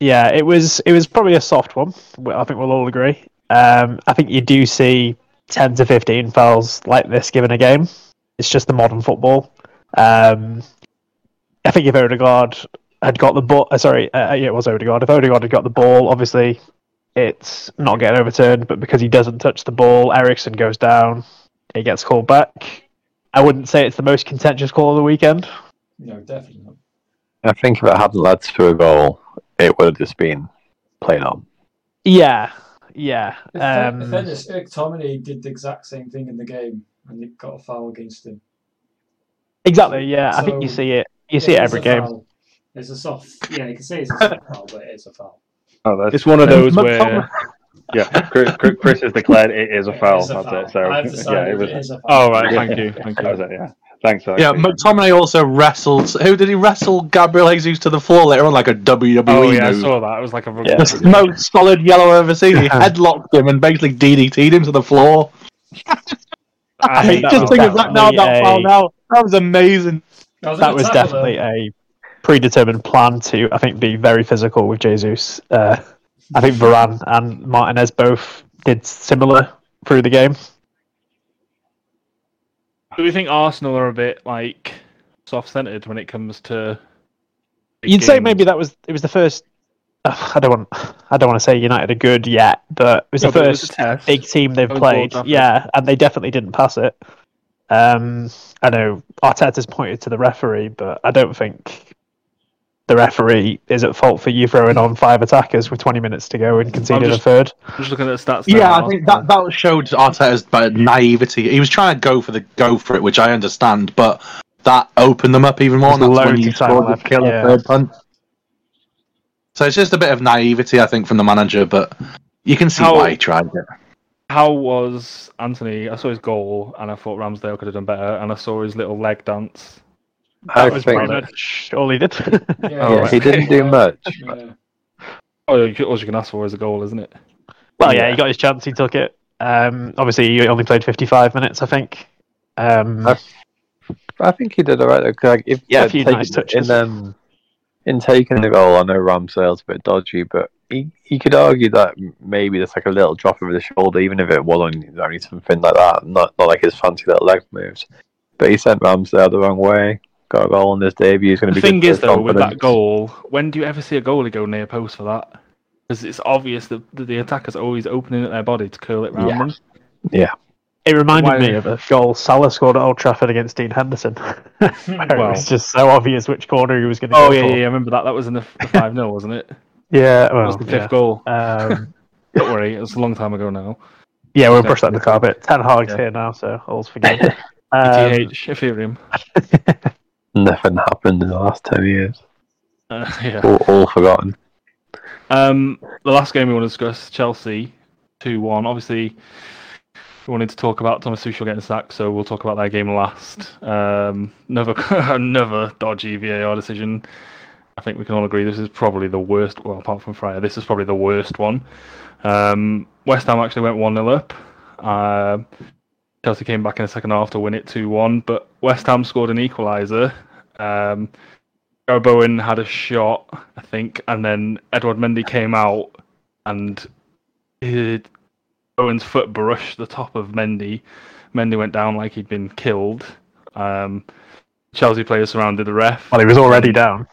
Yeah, it was it was probably a soft one. I think we'll all agree. Um, I think you do see ten to fifteen fouls like this given a game. It's just the modern football. Um, I think if Odegaard had got the ball, uh, sorry, uh, yeah, it was Odegaard. If Odegaard had got the ball, obviously it's not getting overturned. But because he doesn't touch the ball, Eriksen goes down. He gets called back. I wouldn't say it's the most contentious call of the weekend. No, definitely not. I think if it hadn't led to a goal, it would have just been played on. Yeah, yeah. In Um, fa- fairness, McTominay did the exact same thing in the game, and it got a foul against him. exactly. Yeah, I think you see it. You see it every game. foul. It's a soft. Yeah, you can say it's a soft foul, but it is a foul. Oh, that's, It's one of those where. yeah. Chris, Chris- Chris has declared it is a foul. is a That's foul. it. So I've yeah, it was. it is a foul. Oh right, thank you, thank That you. it. Yeah. Thanks. Alex. Yeah, McTominay also wrestled. Who did he wrestle? Gabriel Jesus to the floor later on, like a WWE Oh yeah, I saw that. It was like a. Yeah. The most solid yellow I've ever seen. He headlocked him and basically DDT'd him to the floor. I hate that. Just was thinking back now, that definitely foul now. That was amazing. That was, That was definitely a predetermined plan to, I think, be very physical with Jesus. Uh, I think Varane and Martinez both did similar through the game. Do we think Arsenal are a bit like soft-centered when it comes to? You'd say maybe that was it was the first. uh, I don't want I don't want to say United are good yet, but it was No, the but it was first big team they've played. Yeah, and they definitely didn't pass it. Um, I know Arteta's pointed to the referee, but I don't think the referee is at fault for you throwing on five attackers with 20 minutes to go and conceding just- a third. I'm just looking at the stats. Yeah. I think that that showed Arteta's naivety. He was trying to go for the go for it, which I understand, but that opened them up even more. And that's when you scored the killer yeah. third punch. So it's just a bit of naivety, I think, from the manager. But You can see How- why he tried it. How was Antony? I saw his goal, and I thought Ramsdale could have done better. And I saw his little leg dance. I was think pretty much all he did. Yeah, Oh, yeah, right. he didn't do much. Yeah. Oh, you- all you can ask for is a goal, isn't it? well, yeah, Yeah. he got his chance. He took it. Um, obviously, he only played 55 minutes, I think. Um, I- I think he did alright. Like, if Yeah, a few taking- nice touches. In, um, in taking the goal, I know Ramsdale's a bit dodgy, but he, he could argue that maybe there's like a little drop over the shoulder, even if it was only, only something like that, not not like his fancy little leg moves. But he sent Ramsdale the wrong way. Got a goal on this debut. He's going The to be. thing good for is, his though, with that goal, when do you ever see a goalie go near post for that? Because it's obvious that that the attackers are always opening at their body to curl it round Yeah. them. it reminded Why- me of a goal Salah scored at Old Trafford against Dean Henderson. Where Well. it was just so obvious which corner he was going to Oh go yeah, for. yeah, yeah, I remember that. That was in the five 0 wasn't it? Yeah, That well, was the fifth yeah. goal. Um, Don't worry, it was a long time ago now. yeah, we'll brush that in the carpet. Ten Hag's Yeah. here now, so all's forgiven. Um, ETH Ethereum. Nothing happened in the last ten years. Uh, yeah. All, all forgotten. Um, the last game we want to discuss, Chelsea, two one. Obviously, we wanted to talk about Thomas Tuchel getting sacked, so we'll talk about that game last. Um, another another dodgy VAR decision. I think we can all agree this is probably the worst. Well, apart from Fryer, this is probably the worst one. Um, West Ham actually went one 0 up. Uh, Chelsea came back in the second half to win it two one, but West Ham scored an equaliser. Um, Joe Bowen had a shot, I think, and then Edward Mendy came out and it, Bowen's foot brushed the top of Mendy. Mendy went down like he'd been killed. Um, Chelsea players surrounded the ref. well, he was already down.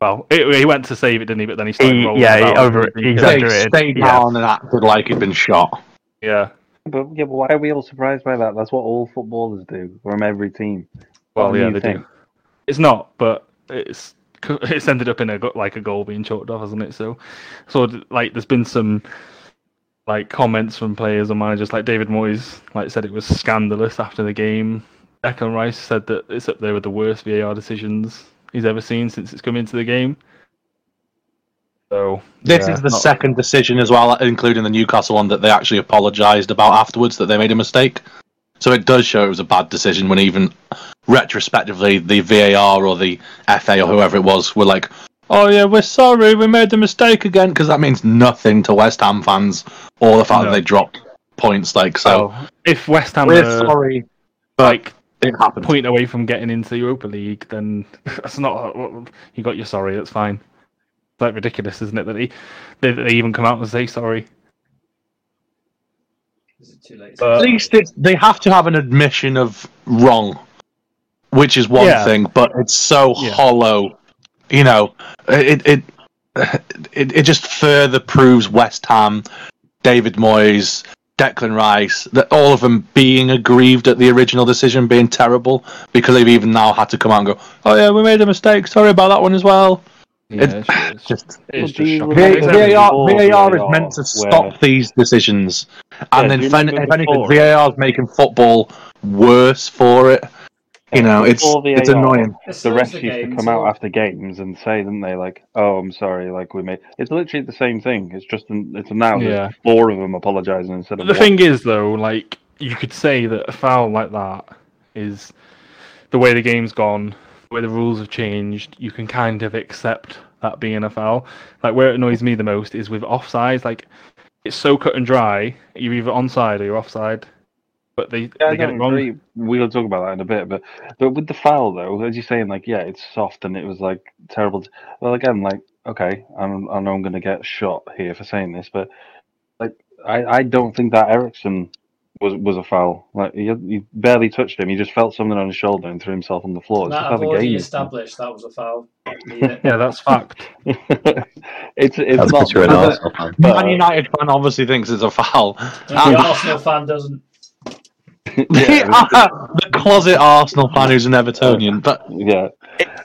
Well, it, he went to save it, didn't he? But then he started He- rolling yeah, he about over- and he Stayed, killed. exaggerated, stayed yeah. down and acted like he'd been shot. Yeah. But yeah, but why are we all surprised by that? That's what all footballers do from every team. Well, What a yeah, new they thing. do. It's not, but it's it's ended up in a like a goal being chalked off, hasn't it? So, so like, there's been some like comments from players and managers, like David Moyes, like said it was scandalous after the game. Declan Rice said that it's up there with the worst VAR decisions he's ever seen since it's come into the game. So This yeah, is the not- second decision as well, including the Newcastle one that they actually apologised about afterwards that they made a mistake. So it does show it was a bad decision when even retrospectively the VAR or the FA or whoever it was were like, "Oh yeah, we're sorry, we made the mistake again," because that means nothing to West Ham fans or the fact No. that they dropped points. Like, so So if West Ham we're are sorry, like it happened. point away from getting into the Europa League, then that's not. You got your sorry. That's fine. It's like ridiculous, isn't it? That they, they, they even come out and say sorry. Is it too late? But- At least it's, they have to have an admission of wrong, which is one Yeah. thing, but it's so Yeah. hollow. You know, it, it it it just further proves West Ham, David Moyes, Declan Rice, that all of them being aggrieved at the original decision being terrible because they've even now had to come out and go, "Oh yeah, we made a mistake. Sorry about that one as well." Yeah, It- it's, it's Just it's just do you shocking. remember- VAR, VAR, is meant to where- stop these decisions, and do then if, any- if anything. VAR is making football worse for it. You know, it's Before it's annoying. The slows refs used to come out after games and say, didn't they, like, "Oh, I'm sorry, like we made." It's literally the same thing. It's just an, it's now Yeah. there's four of them apologising instead of The one. thing is, though, like you could say that a foul like that is the way the game's gone, the way the rules have changed. You can kind of accept that being a foul. Like where it annoys me the most is with offsides. Like it's so cut and dry. You're either onside or you're offside, but they, yeah, they get it wrong. agree. We'll talk about that in a bit, but but with the foul though, as you're saying, like yeah, it's soft and it was like terrible. t- Well, again, like okay, I'm, I know I'm going to get shot here for saying this, but like I, I don't think that Eriksen was was a foul. Like he, he barely touched him. He just felt something on his shoulder and threw himself on the floor. It's That just how I've already game established that was a foul. Yeah. Yeah, that's fact. it's it's That's not. because you're an Arsenal fan. but, Man United fan obviously thinks it's a foul. And the Arsenal fan doesn't. yeah, the closet Arsenal fan who's an Evertonian, but yeah,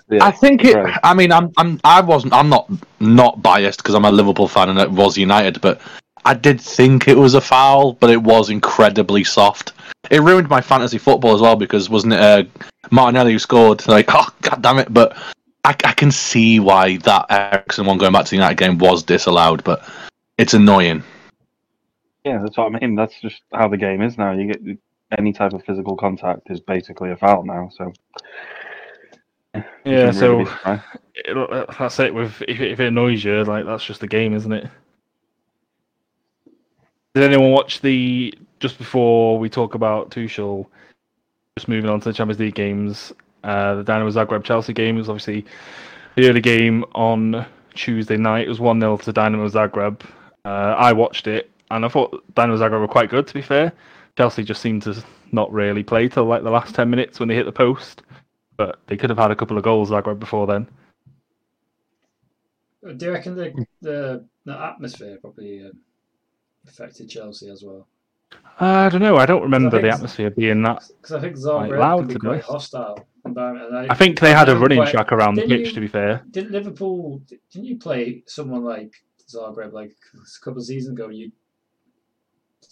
yeah. I think it. right. I mean, I'm, I'm, I wasn't, I'm not, not biased because I'm a Liverpool fan and it was United, but I did think it was a foul, but it was incredibly soft. It ruined my fantasy football as well because wasn't it uh, Martinelli who scored? Like, oh god damn it! But I, I can see why that Eriksen one going back to the United game was disallowed, but it's annoying. Yeah, that's what I mean. That's just how the game is now. You get any type of physical contact is basically a foul now. So Yeah, so really it, that's it. With if, it- if it annoys you, like that's just the game, isn't it? Did anyone watch the just before we talk about Tuchel? Just moving on to the Champions League games, uh, the Dynamo Zagreb Chelsea game was obviously the early game on Tuesday night. It was one 0 to Dynamo Zagreb. Uh, I watched it and I thought Dynamo Zagreb were quite good. To be fair, Chelsea just seemed to not really play till like the last ten minutes when they hit the post, but they could have had a couple of goals Zagreb before then. Do you reckon the the, the atmosphere probably um, affected Chelsea as well? I don't know. I don't remember think the atmosphere being that. Because I think Zagreb loud, can be to be quite hostile environment. I think they had a running quite- track around the pitch. you- To be fair, Didn't Liverpool? Didn't you play someone like Zagreb like a couple of seasons ago? You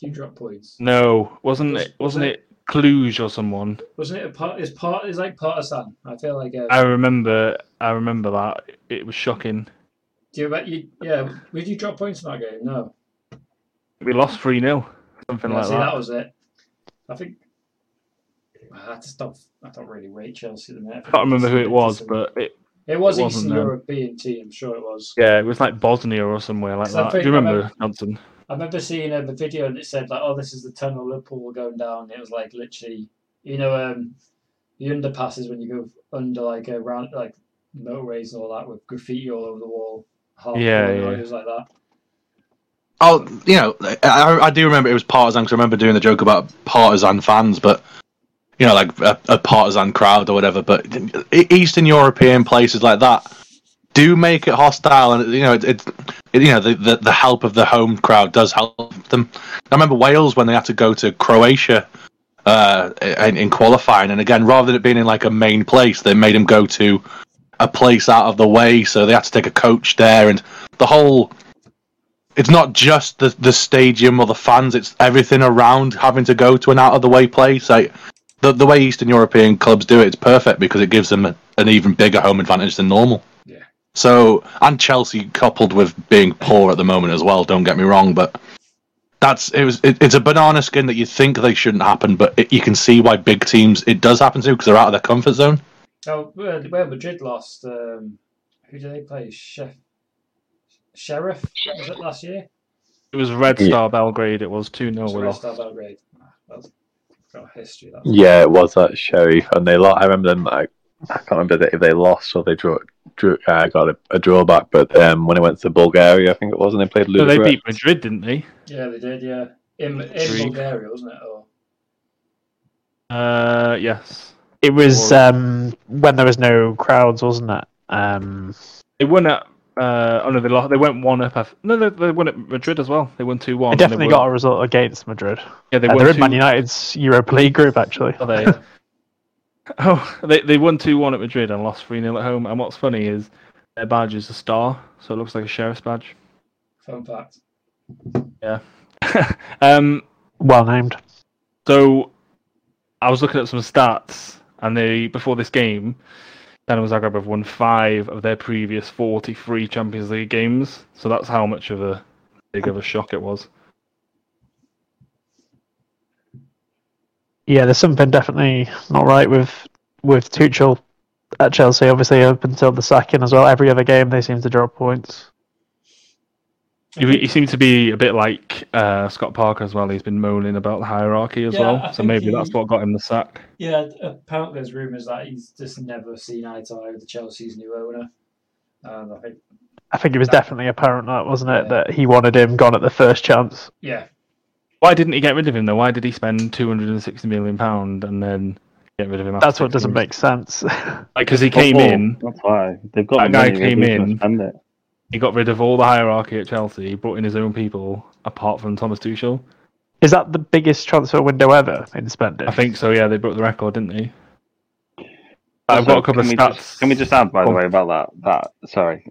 you drop points? no, wasn't Was- it? Wasn't it Cluj or someone? Wasn't it a part? Is part is like Partizan? I feel like. Uh, I remember. I remember that. It was shocking. do you, you? Yeah. Did you drop points in that game? No. We lost three 0 something Yeah, like see, that. that was it. I think. I just don't. I don't really rate Chelsea at the minute. I can't remember who it was, but it, it was it Eastern. European team. I'm sure it was. yeah, it was like Bosnia or somewhere like that. Do you remember, remember- Johnson? I remember seeing uh, the video and it said like, "Oh, this is the tunnel Liverpool were going down." It was like literally, you know, um, the underpasses when you go under like a round like motorways and all that with graffiti all over the wall. Half Yeah, the yeah. It was like that. Oh, you know, I, I do remember it was Partizan because I remember doing the joke about partisan fans, but you know, like a, a partisan crowd or whatever. But Eastern European places like that do make it hostile, and you know, it, it, it you know, the, the the help of the home crowd does help them. I remember Wales when they had to go to Croatia uh, in, in qualifying, and again, rather than it being in like a main place, they made them go to a place out of the way, so they had to take a coach there, and the whole it's not just the the stadium or the fans; it's everything around having to go to an out of the way place. Like the the way Eastern European clubs do it, it's perfect because it gives them a, an even bigger home advantage than normal. Yeah. So and Chelsea coupled with being poor at the moment as well. Don't get me wrong, but that's it was it, it's a banana skin that you think they shouldn't happen, but it, you can see why big teams it does happen to because they're out of their comfort zone. Oh, where, where Madrid lost. Um, who did they play? Chef, Sheriff was it last year? It was Red Yeah. Star Belgrade. It was two 0 It was we Red lost. Star Belgrade. Ah, That's history. That Yeah, it was at Sheriff, and they lost. I remember them. Like, I can't remember if they lost or they drew, drew uh, got a, a drawback. But um, when it went to Bulgaria, I think it was, and they played So they beat Madrid, didn't they? Yeah, they did. Yeah, in in Bulgaria, wasn't it? Or Uh, yes. It was Or- um, when there was no crowds, wasn't it? Um, They won at. Uh, oh no, they lost. They went one up. af- No, they, they won at Madrid as well. They won two one. they definitely got a result against Madrid. Yeah, they Uh, won they're in. Man United's Europa League group, actually. Are they? oh, they they won two one at Madrid and lost three 0 at home. And what's funny is their badge is a star, so it looks like a sheriff's badge. fun fact. Yeah. um, Well named. so I was looking at some stats, and they before this game, Dynamo Zagreb have won five of their previous forty-three Champions League games. So that's how much of a big of a shock it was. Yeah, there's something definitely not right with with Tuchel at Chelsea. Obviously, up until the sacking as well. Every other game, they seem to drop points. He, he seemed to be a bit like uh, Scott Parker as well. He's been moaning about the hierarchy as Yeah, I well. So maybe he- that's what got him the sack. Yeah, apparently there's rumours that he's just never seen eye to eye with the Chelsea's new owner. And I think, I think it was definitely apparent that wasn't it Yeah. that he wanted him gone at the first chance. yeah, Why didn't he get rid of him though? Why did he spend two hundred and sixty million pound and then get rid of him? after That's what doesn't months? make sense. Like because he came Football, in, That's why they've got That the guy came they're just gonna in. He got rid of all the hierarchy at Chelsea. He brought in his own people, apart from Thomas Tuchel. Is that the biggest transfer window ever in spending? I think so. Yeah, they broke the record, didn't they? I've got a couple of stats. Just, can we just add, by the way, about that? That sorry,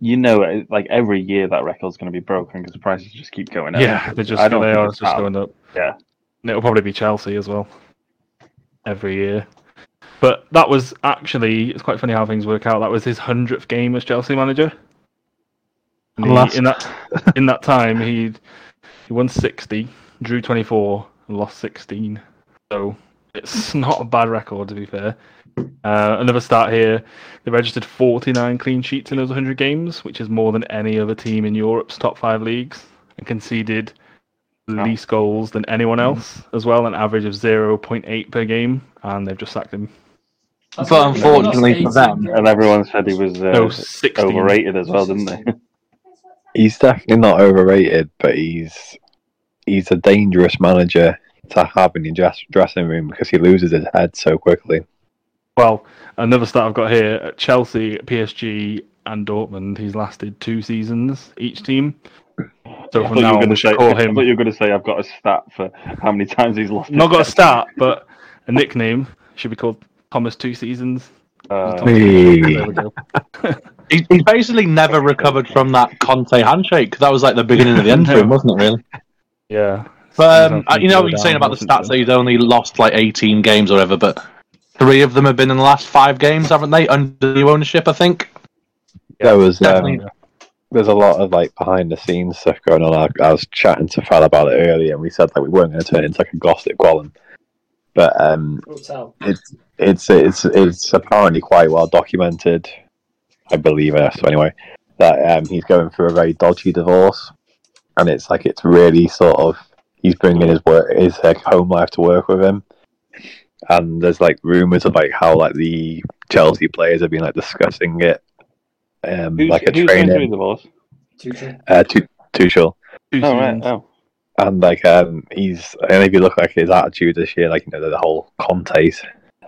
you know, like every year that record's going to be broken because the prices just keep going up. Yeah, they just I don't they are just bad. going up. Yeah. and it'll probably be Chelsea as well every year. But that was actually it's quite funny how things work out. That was his hundredth game as Chelsea manager. And he- in that in that time, he'd He won 60, drew 24, and lost 16. So it's not a bad record, to be fair. Uh, another start here. They registered 49 clean sheets in those 100 games, which is more than any other team in Europe's top five leagues, and conceded least goals than anyone else as well, an average of 0.8 per game, and they've just sacked him. That's But unfortunately for them, And everyone said he was uh, No, overrated as well, didn't they? He's definitely not overrated, but he's he's a dangerous manager to have in your dress, dressing room because he loses his head so quickly. Well, another stat I've got here at Chelsea, PSG, and Dortmund. He's lasted two seasons each team. So from thought you now were on, going we to say. should call I him. thought you were going to say I've got a stat for how many times he's lost. Not his got a stat, but a nickname should be called Thomas Two Seasons. Uh, Thomas Two Seasons, There. He, he basically never recovered from that Conte handshake. 'cause that was like the beginning of the end for him, wasn't it? Really. Yeah. But um, you know, what you're saying about the stats that he's only lost like 18 games or whatever, but three of them have been in the last five games, haven't they? Under new ownership, I think. there was definitely. um, there's a lot of like behind the scenes stuff going on. I, I was chatting to Fal about it earlier, and we said like we weren't going to turn it into like a gossip column, but um, it's it's it's it's apparently quite well documented. I believe it. So anyway, that um, he's going through a very dodgy divorce, and it's like it's really sort of he's bringing his work his like home life to work with him, and there's like rumors of like how like the Chelsea players have been like discussing it, um, who's, like a who's going through training divorce? Tuchel. uh, Tu- Tuchel. Two Oh right. Oh. and like um he's and if you look like his attitude this year like you know the, the whole Conte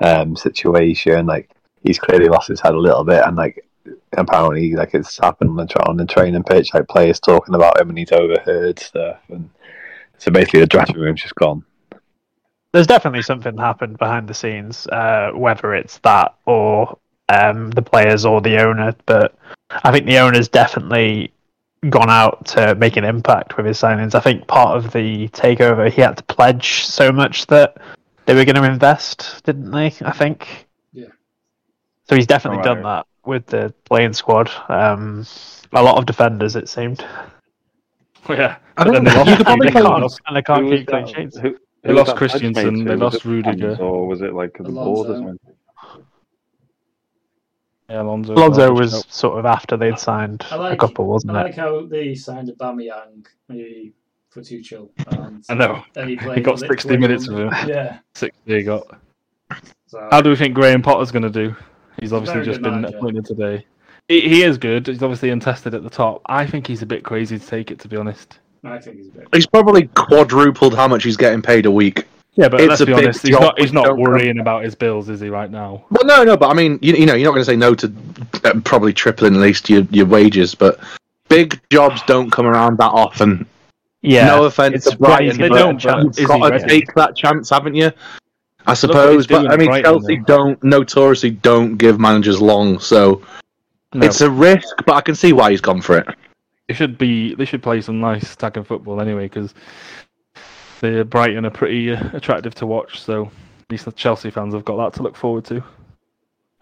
um situation like he's clearly lost his head a little bit and like apparently like it's happened on the, on the training pitch like players talking about him and he's overheard stuff and so basically the dressing room's just gone There's definitely something happened behind the scenes, uh, whether it's that or um, the players or the owner. But I think the owner's definitely gone out to make an impact with his signings. I think part of the takeover, he had to pledge so much that they were going to invest, didn't they? I think. Yeah. So he's definitely Right. done that with the playing squad. Um, a lot of defenders, it seemed. Yeah. I But then don't they know. lost, You could probably they They can't, lost, and they can't keep clean that? sheets. Who- they who was lost that Christensen, they lost Rudiger. Or was it like the board or Yeah, Alonso. Alonso Alonso was sort of after they'd signed I like- a couple, wasn't I it? I like how they signed Aubameyang for Tuchel. And, I know. And he, He got 60 minutes 21. with him. Yeah. 60 he got. So, How do we think Graham Potter's going to do? He's obviously just been manager. appointed today. He, he is good. He's obviously untested at the top. I think he's a bit crazy to take it, to be honest. I think he's a bit. He's probably quadrupled how much he's getting paid a week. Yeah, but It's let's be honest. He's not. He's not don't worrying about his bills, is he? Right now. Well, no, no, but I mean, you, you know, you're not going to say no to uh, probably tripling at least your, your wages, but big jobs don't come around that often. Yeah, no offense it's to Brighton, they but don't chance. you've got to ready? take that chance, haven't you? I suppose, but I mean, Brighton, Chelsea though. don't notoriously don't give managers long, so No, it's a risk. But I can see why he's gone for it. they should be. They should play some nice attacking football anyway, because the Brighton are pretty uh, attractive to watch. So at least the Chelsea fans have got that to look forward to.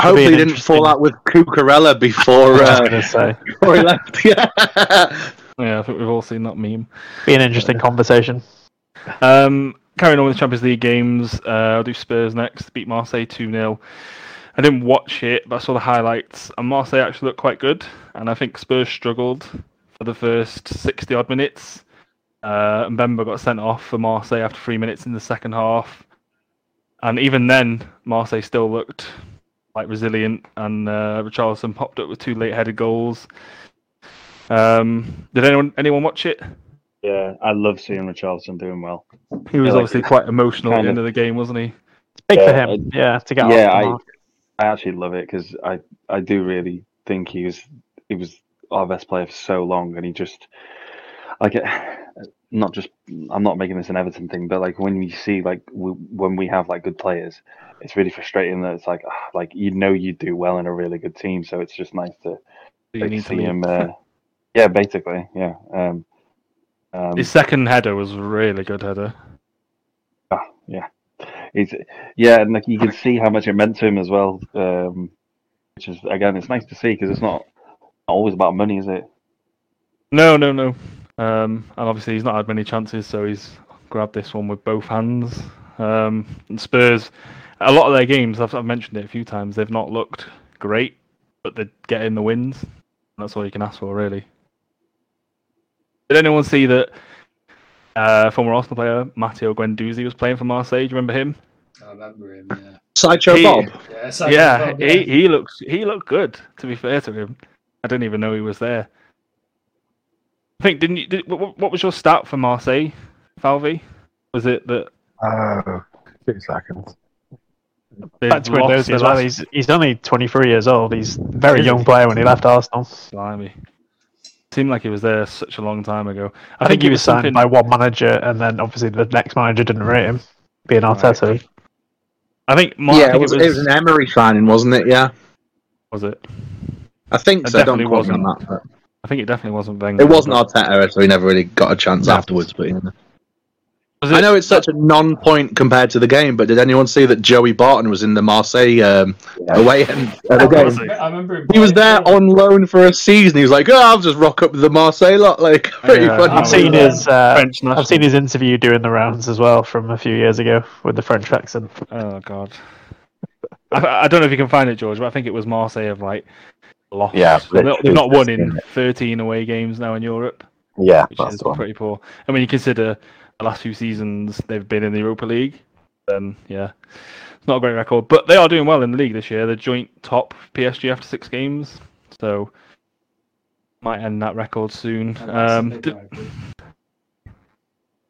Hopefully, he didn't fall out with Cucurella before, uh, say, before he left. Yeah. Yeah, I think we've all seen that meme. be an interesting conversation. Um, carrying on with the Champions League games, uh, I'll do Spurs next. Beat Marseille 2 0. I didn't watch it, but I saw the highlights, and Marseille actually looked quite good. And I think Spurs struggled for the first 60 odd minutes. Uh, Mbemba got sent off for Marseille after three minutes in the second half. And even then, Marseille still looked like resilient, and uh, Richarlison popped up with two late headed goals. Um, did anyone anyone watch it? Yeah, I love seeing Richarlison doing well. He was Yeah, like- obviously quite emotional at the end of- of the game, wasn't he? It's big for Yeah, him, yeah, to get yeah, off the I- mark. I actually love it because I, I do really think he was he was our best player for so long, and he just like not just I'm not making this an Everton thing, but like when you see like we, when we have like good players, it's really frustrating that it's like ah, like you know you do well in a really good team, so it's just nice to like, to see leave. him. Uh, yeah, basically, yeah. Um, um, His second header was a really good header. Ah, yeah. It's yeah, and like you can see how much it meant to him as well. Um, which is again, it's nice to see because it's not always about money, is it? No, no, no. Um, and obviously he's not had many chances, so he's grabbed this one with both hands. Um, and Spurs, a lot of their games, I've, I've mentioned it a few times, they've not looked great, but they're getting the wins. That's all you can ask for, really. Did anyone see that uh, former Arsenal player Matteo Guendouzi was playing for Marseille? Do you remember him? I remember him. Yeah. Sideshow He- Bob. Yeah. it's like- yeah, yeah. he he looks he looked good. To be fair to him, I didn't even know he was there. I think didn't you? Did, what, what was your stat for Marseille, Falvey? Was it that Oh, two seconds. they've Back to lost Windows his as well. last- He's he's only 23 years old. He's a very young player when he left Arsenal. Blimey. Seemed like he was there such a long time ago. I, think, he it was signed something- by one manager, and then obviously the next manager didn't rate him, being Arteta. I think Mar- I yeah, think it was, it was an Emery signing, wasn't it? Yeah, was it? I think It so. Don't definitely quote me on wasn't. that. I think it definitely wasn't but Wenger. It wasn't Arteta, so he never really got a chance No. afterwards. But you know. Was I know it's such a non-point compared to the game, but did anyone see that Joey Barton was in the Marseille um, away end of the game? he? I remember. He was there playing on loan for a season. He was like, "Oh, I'll just rock up with the Marseille lot." Like, pretty Yeah, funny. I've seen his uh, French national. I've seen his interview doing the rounds as well from a few years ago with the French accent. Oh god. I, I don't know if you can find it, George, but I think it was Marseille of like lost. Yeah, they've not, they've not won in 13 away games now in Europe, Yeah, which that's is pretty poor. And when you consider the last few seasons they've been in the Europa League, then yeah, it's not a great record. But they are doing well in the league this year. They're joint top PSG after six games, so might end that record soon. And that's a Um, big.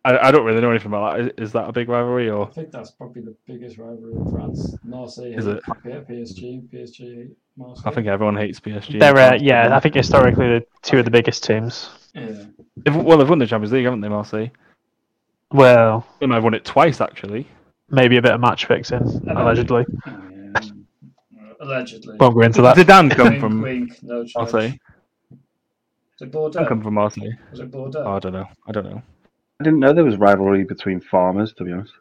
I, I don't really know anything about that. Is, is that a big rivalry or? I think that's probably the biggest rivalry in France. Marseille Is it? PSG, PSG Marseille. I think everyone hates PSG. They're uh, yeah, I think historically the two of the biggest teams. Yeah. They've, well, they've won the Champions League, haven't they, Marseille? Well, They might have won it twice, actually. maybe a bit of match fixing allegedly. Um, allegedly. Won't go into that. Zidane come from wink, no charge. Marseille. Was it Zidane Bordeaux? come from Marseille. Was it Bordeaux? Oh, I don't know. I don't know. I didn't know there was rivalry between farmers, to be honest.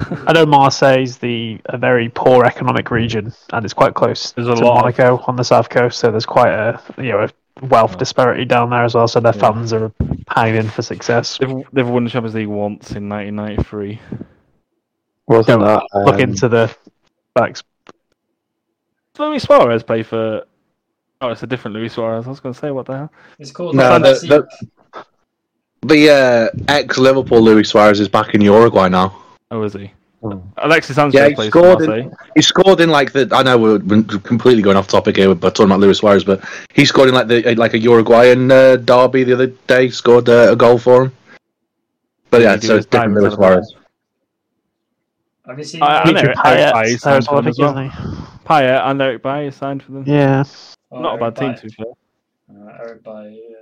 I know Marseille's the a very poor economic region, and it's quite close There's a to lot of- Monaco on the south coast. So there's quite a you know a wealth disparity down there as well. So their Yeah. fans are pining for success. They've, they've won the Champions League once in 1993. Wasn't Don't that? Look um, into the facts. Did Luis Suarez play for. Oh, it's a different Luis Suarez. I was going to say, what the hell? It's called No, the- the- The uh, ex-Liverpool Luis Suarez is back in Uruguay now. Oh, is he? Hmm. Alexis Sanchez Yeah, he plays for scored in- He scored in like the. I know we're, we're completely going off topic here, but talking about Luis Suarez, but he scored in like the like a Uruguayan uh, derby the other day. Scored uh, a goal for him. But yeah, Did he do so his it's different Luis Suarez. Have you seen? I- I that? know Eric Payet signed as for well, them as well. Payet and Eric Bailly signed for them. Yeah. Oh, Not a bad team, Eric to be fair. Uh, Eric Bailly, yeah.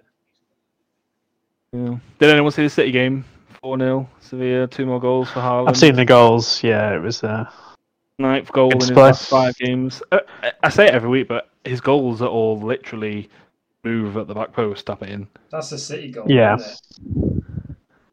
Yeah. Did anyone see the City game? 4 0. Sevilla, two more goals for Haaland. I've seen the goals. Yeah, it was. Uh, ninth goal in his last five games. Uh, I- I say it every week, but his goals are all literally move at the back post, tap it in. That's a City goal. Yeah. So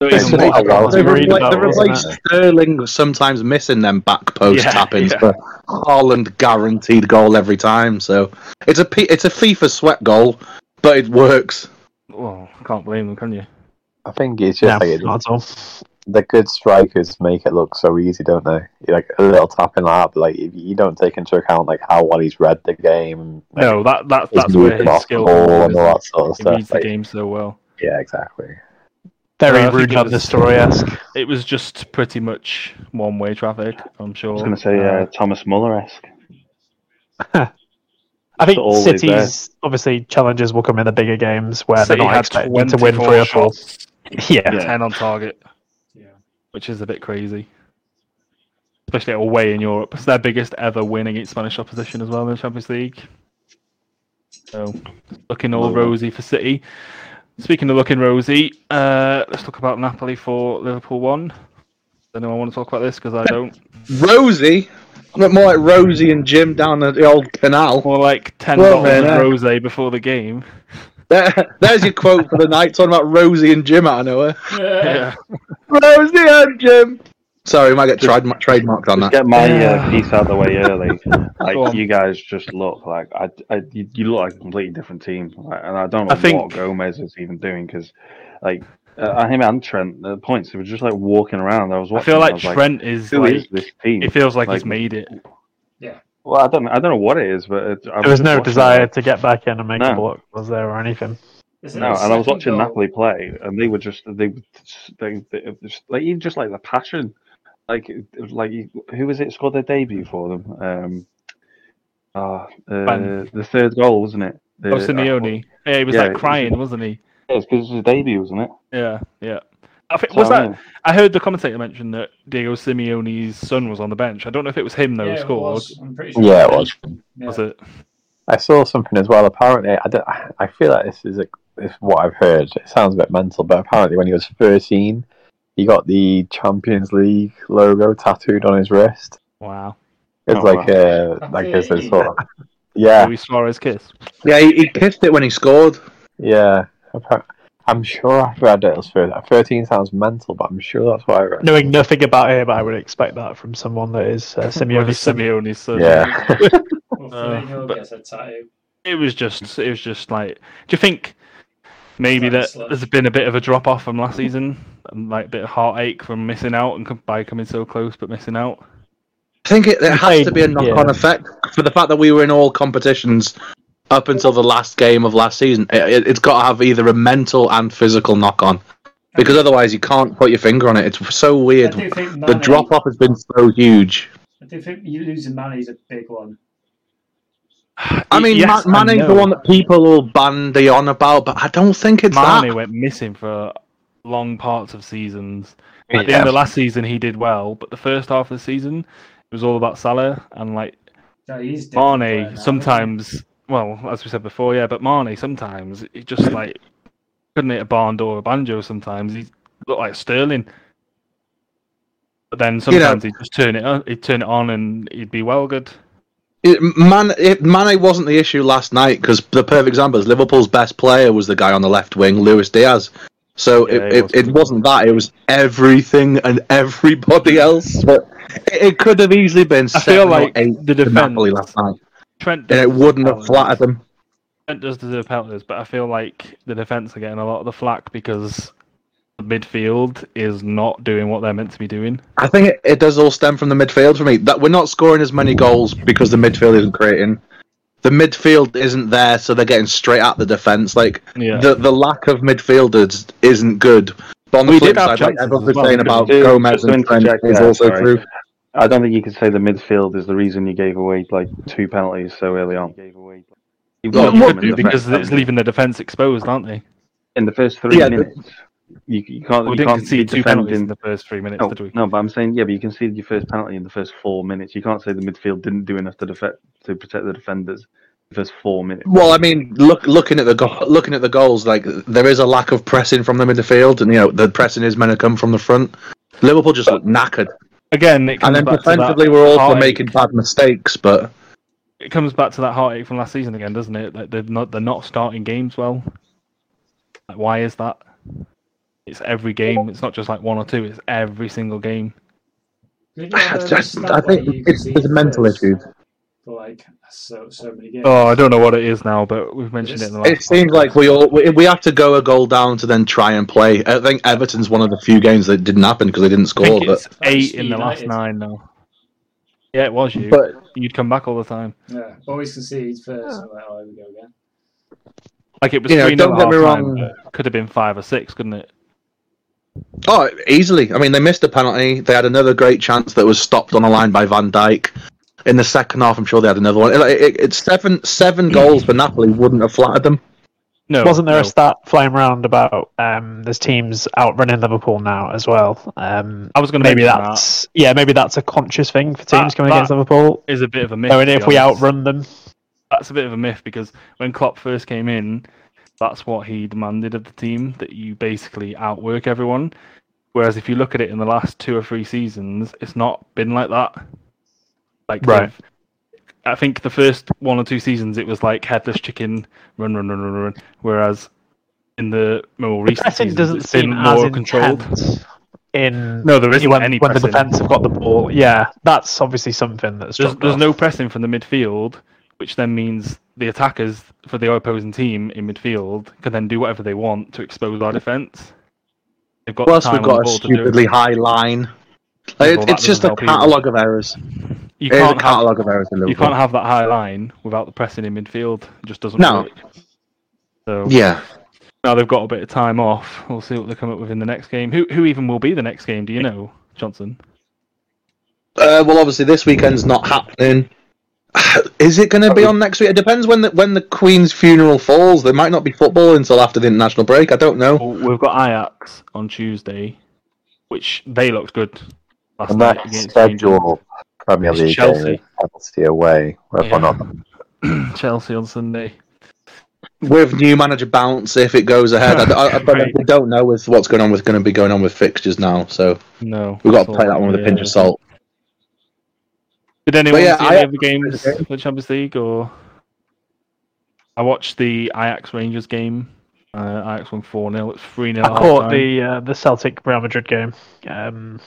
It's even not more- They, Agreed repla- about they it, replaced isn't Sterling sometimes missing them back post Yeah, tap-ins, yeah. but Haaland guaranteed goal every time. So it's a P- it's a FIFA sweat goal, but it works. Well, I can't blame them, can you? I think it's yeah, just like it, not at the good strikers make it look so easy, don't they? Like a little tapping like that, but like if you don't take into account like how well he's read the game, like, No, that, that that's where movement his skill ball and all that sort of He stuff. reads the like- game so well. yeah, exactly. Very Uh, I rude it the was- story esque. It was just pretty much one way traffic, I'm sure. I was going to say uh, Thomas Muller esque. I think always City's obviously challenges will come in the bigger games where City they're not expecting to win three or four. shots, Yeah. Yeah. 10 on target, Yeah. which is a bit crazy. Especially away in Europe. It's their biggest ever win against Spanish opposition as well in the Champions League. So, looking all rosy for City. Speaking of looking rosy, uh, let's talk about Napoli for Liverpool 1. Does anyone want to talk about this? Because I don't. Rosie, look more like Rosie and Jim down at the old canal. More like 10 Well, bottles man, uh, of rosé before the game. There, there's your quote for the night, talking about Rosie and Jim out of nowhere. Yeah. Rosie and Jim. Sorry, we might get trade- trademarked on Just that. get my Yeah. uh, piece out of the way early. Like you guys just look like I, I you you look like a completely different team, like, and I don't know I think- what Gomez is even doing because, like, uh, him and Trent at points they were just like walking around. I was I feel and I like was like, Trent is like is this team? it feels like, Like, he's made it. Well, I don't I don't know what it is, but it, There was no desire it. to get back in and make No. a block, was there, or anything? Isn't No, and I was watching goal? Napoli play, and they were just they were just, they, they just like even just like the passion, like like who was it scored their debut for them? Um, ah, uh, the third goal wasn't it? The, Oh, Simeone. Yeah, he was yeah, like it was- crying, wasn't he? Yeah, because it was his debut, wasn't it? Yeah, yeah. I think So, was I that. mean, I heard the commentator mention that Diego Simeone's son was on the bench. I don't know if it was him though Yeah, who it scored. was. I'm pretty sure. Yeah, it was. Yeah. Was it? I saw something as well. Apparently, I, don't, I feel like this is, a, is what I've heard. It sounds a bit mental, but apparently, when he was 13, he got the Champions League logo tattooed on his wrist. Wow. It's Oh, like wow. a like as a sort of yeah, Luis Suarez kiss. Yeah, he, he kissed it when he scored. yeah. Appa- I'm sure I've read it was 13. 13 sounds mental, but I'm sure that's what I read. Knowing nothing about him, I would expect that from someone that is uh, Simeone's son. Simeone's son. Yeah, Well, Uh, but- gets a tattoo. It was just. It was just like. Do you think maybe that slush. there's been a bit of a drop off from last season, and like a bit of heartache from missing out and by coming so close but missing out? I think it, it has played- to be a knock-on yeah. effect for the fact that we were in all competitions up until the last game of last season. It, it, it's got to have either a mental and physical knock-on, because otherwise you can't put your finger on it. It's so weird. do think The drop-off has been so huge. I do think you losing Mane is a big one. I mean, yes, Ma- I Mane's the one that people will bandy on about, but I don't think it's Mane that. went missing for long parts of seasons. Yeah. At the end of last season, he did well, but the first half of the season, it was all about Salah and like No, he's different player now, Mane. isn't Sometimes, well, as we said before, yeah, but Mane sometimes he just like couldn't hit a barn door or a banjo. Sometimes he looked like Sterling, but then know- sometimes he'd just turn it on, he'd turn it on and he'd be well good. It, Man, it, Mane wasn't the issue last night because the perfect example is Liverpool's best player was the guy on the left wing, Luis Diaz. So Yeah, it, it, it wasn't that; it was everything and everybody else. But it, it could have easily been I feel like the defense. last night, Trent and it wouldn't have flattered them. Trent does deserve penalties, but I feel like the defense are getting a lot of the flack because the midfield is not doing what they're meant to be doing. I think it, it does all stem from the midfield for me. That we're not scoring as many goals because the midfield isn't creating. The midfield isn't there, so they're getting straight at the defense. Like Yeah. the the lack of midfielders isn't good. But on the We flip did have side, like everyone's well. saying about Gomez and Trent is also true. I don't think you could say the midfield is the reason you gave away like two penalties so early on. You've got you what- could do because it's leaving the defense exposed, aren't they? in the first three Yeah, but- minutes. You, you can't. We you didn't can't concede two penalties in the first three minutes, No, did we? no, but I'm saying yeah, but you conceded your first penalty in the first four minutes. You can't say the midfield didn't do enough to defend to protect the defenders. The first four minutes. Well, I mean, look, looking at the go- looking at the goals, like there is a lack of pressing from them in the midfield, and you know the pressing is meant to come from the front. Liverpool just look knackered, Again, it comes and then back to that defensively we're also heartache. making bad mistakes. But It comes back to that heartache from last season again, doesn't it? Like they're not they're not starting games well. Like, why is that? It's every game. It's not just like one or two. It's every single game. Did you have just, I think it's, it's a mental first issue. For like so so many games. Oh, I don't know what it is now, but we've mentioned it in the last. It seems like we all we, we have to go a goal down to then try and play. I think Everton's one of the few games that didn't happen because they didn't I score. think But eight in the last nine now. Yeah, it was you. but You'd come back all the time. Yeah, always concede first. I'm like, oh, here we go again. Like it was You know, three don't get me half-time, wrong. Could have been five or six, couldn't it? oh, easily. I mean, they missed a penalty. They had another great chance that was stopped on a line by Van Dijk. In the second half, I'm sure they had another one. It- it- it's seven seven goals for Napoli wouldn't have flattered them. No. Wasn't there no. a stat flying around about um, there's teams outrunning Liverpool now as well? Um, I was going to maybe mention that. that's yeah, maybe that's a conscious thing for teams That- coming that- against Liverpool. is a bit of a myth. Knowing to if we outrun them, that's a bit of a myth because when Klopp first came in, that's what he demanded of the team that you basically outwork everyone. Whereas if you look at it in the last two or three seasons, it's not been like that. Like Right. I think the first one or two seasons it was like headless chicken, run, run, run, run, run. Whereas in the more recent pressing seasons, doesn't it's been seem as more controlled. in No, there isn't when, any when the defense have got the ball. Yeah, that's obviously something that's There's, dropped there's no pressing from the midfield, which then means the attackers for the opposing team in midfield can then do whatever they want to expose our defence. They've got Plus, we've got a ball to do it. stupidly high line. Like, it- it's just a doesn't either. catalogue of errors. You It is can't have catalogue of errors in you can't have that high line without the pressing in midfield. It just doesn't No. work. So Yeah. now they've got a bit of time off. We'll see what they come up with in the next game. Who who even will be the next game? Do you know, Johnson? Uh, well, obviously, this weekend's not happening. Is it going to be on next week? It depends when the when the Queen's funeral falls. There might not be football until after the international break. I don't know. Well, we've got Ajax on Tuesday, which they looked good last And night that against Rangers. Schedule Premier It's League Chelsea. game Chelsea away. Whether Yeah. or not Chelsea on Sunday. With new manager bounce, if it goes ahead, I, I, I- Right. we don't know with what's going on with going to be going on with fixtures now. So No, we've got to play that one with a pinch of salt. Did anyone yeah, see I- any of the games for the Champions League or? I watched the Ajax Rangers game. Uh, Ajax won four 0 It's three 0 I caught the uh, the Celtic Real Madrid game. Um,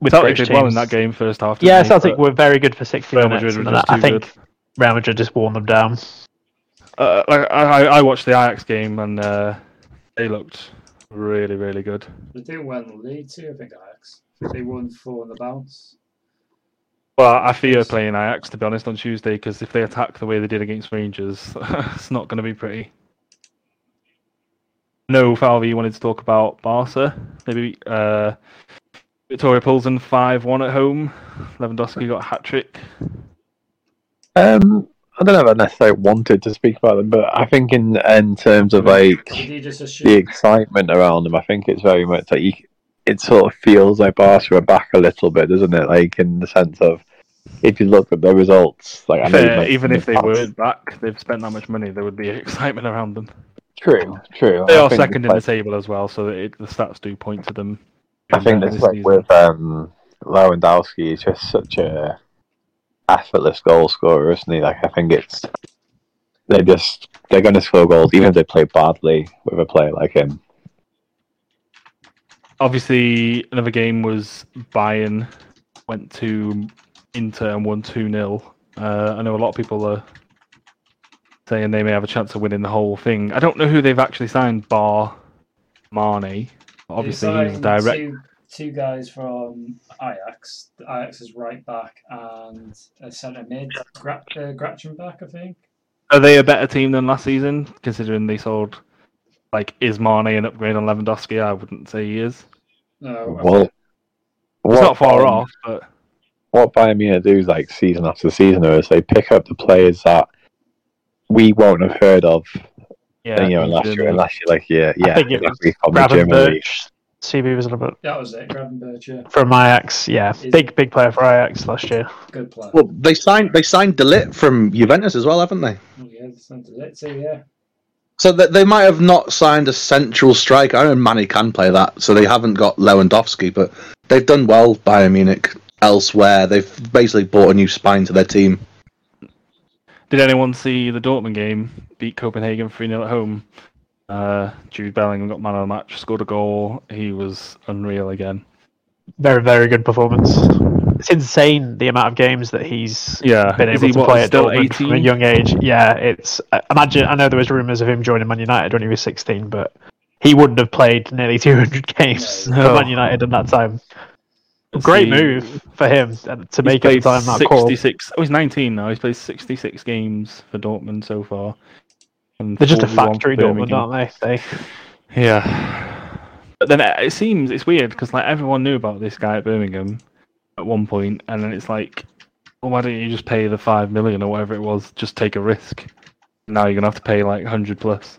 with Celtic British did well in that game first half. didn't Yeah, they? Celtic But, were very good for 60 Real minutes. Madrid and were just I think good. Real Madrid just worn them down. Uh, like, I, I watched the Ajax game and uh, they looked really, really good. They did well in the league too, I think Ajax. They won four on the bounce. Well, I fear playing Ajax to be honest on Tuesday because if they attack the way they did against Rangers, it's not going to be pretty. No, Falvey, you wanted to talk about Barca. Maybe uh, Victoria Poulsen five one at home. Lewandowski got a hat trick. Um, I don't know if I necessarily wanted to speak about them, but I think in in terms of like Did you just the excitement around them, I think it's very much like you, it sort of feels like Barca are back a little bit, doesn't it? Like in the sense of if you look at the results, like I Fair, mentioned even if the they past- weren't back, they've spent that much money. There would be excitement around them. true, true. They I are second in it's the table as well, so it, the stats do point to them. I think this like season. with um, Lewandowski, he's just such a effortless goal scorer, isn't he? Like I think it's they just they're going to score goals even if they play badly with a player like him. Obviously, another game was Bayern went to Inter and won 2 0. Uh, I know a lot of people are saying they may have a chance of winning the whole thing. I don't know who they've actually signed, bar Mané. Obviously, They he's signed direct. Two, two guys from Ajax. Ajax is right back and a centre mid, Gra- uh, Gratchenbach, I think. Are they a better team than last season, considering they sold, like, is Mané an upgrade on Lewandowski? I wouldn't say he is. No, Well, It's what not far Bayern- off, but What Bayern Munich do like season after season is they pick up the players that we won't have heard of, yeah. you know, unless you're unless you're like yeah, yeah, think it exactly, from the German league. Gravenberch, CB was a little bit that was it. Gravenberch, yeah. from Ajax. Yeah, Is- big big player for Ajax last year. Good player. Well, they signed they signed De Ligt from Juventus as well, haven't they? Oh, yeah, they sent it too, yeah. So that they might have not signed a central striker. I know Mané can play that, so they haven't got Lewandowski, but they've done well Bayern Munich elsewhere. They've basically bought a new spine to their team. Did anyone see the Dortmund game? Beat Copenhagen 3 0 at home. Uh, Jude Bellingham got man of the match, scored a goal. He was unreal again. Very very good performance. It's insane the amount of games that he's Yeah, been able he, to what, play at still Dortmund from a young age. Yeah, it's I imagine. I know there was rumours of him joining Man United when he was 16, but he wouldn't have played nearly 200 games No. for Man United in that time. Great He- move for him uh, to make it time that call. 66. Oh, he's 19 now. He's played 66 games for Dortmund so far. And They're just a factory Dortmund, aren't they? They Yeah. But then it it seems it's weird because like everyone knew about this guy at Birmingham at one point, and then it's like, well, why don't you just pay the five million or whatever it was? Just take a risk. Now you're gonna have to pay like hundred plus.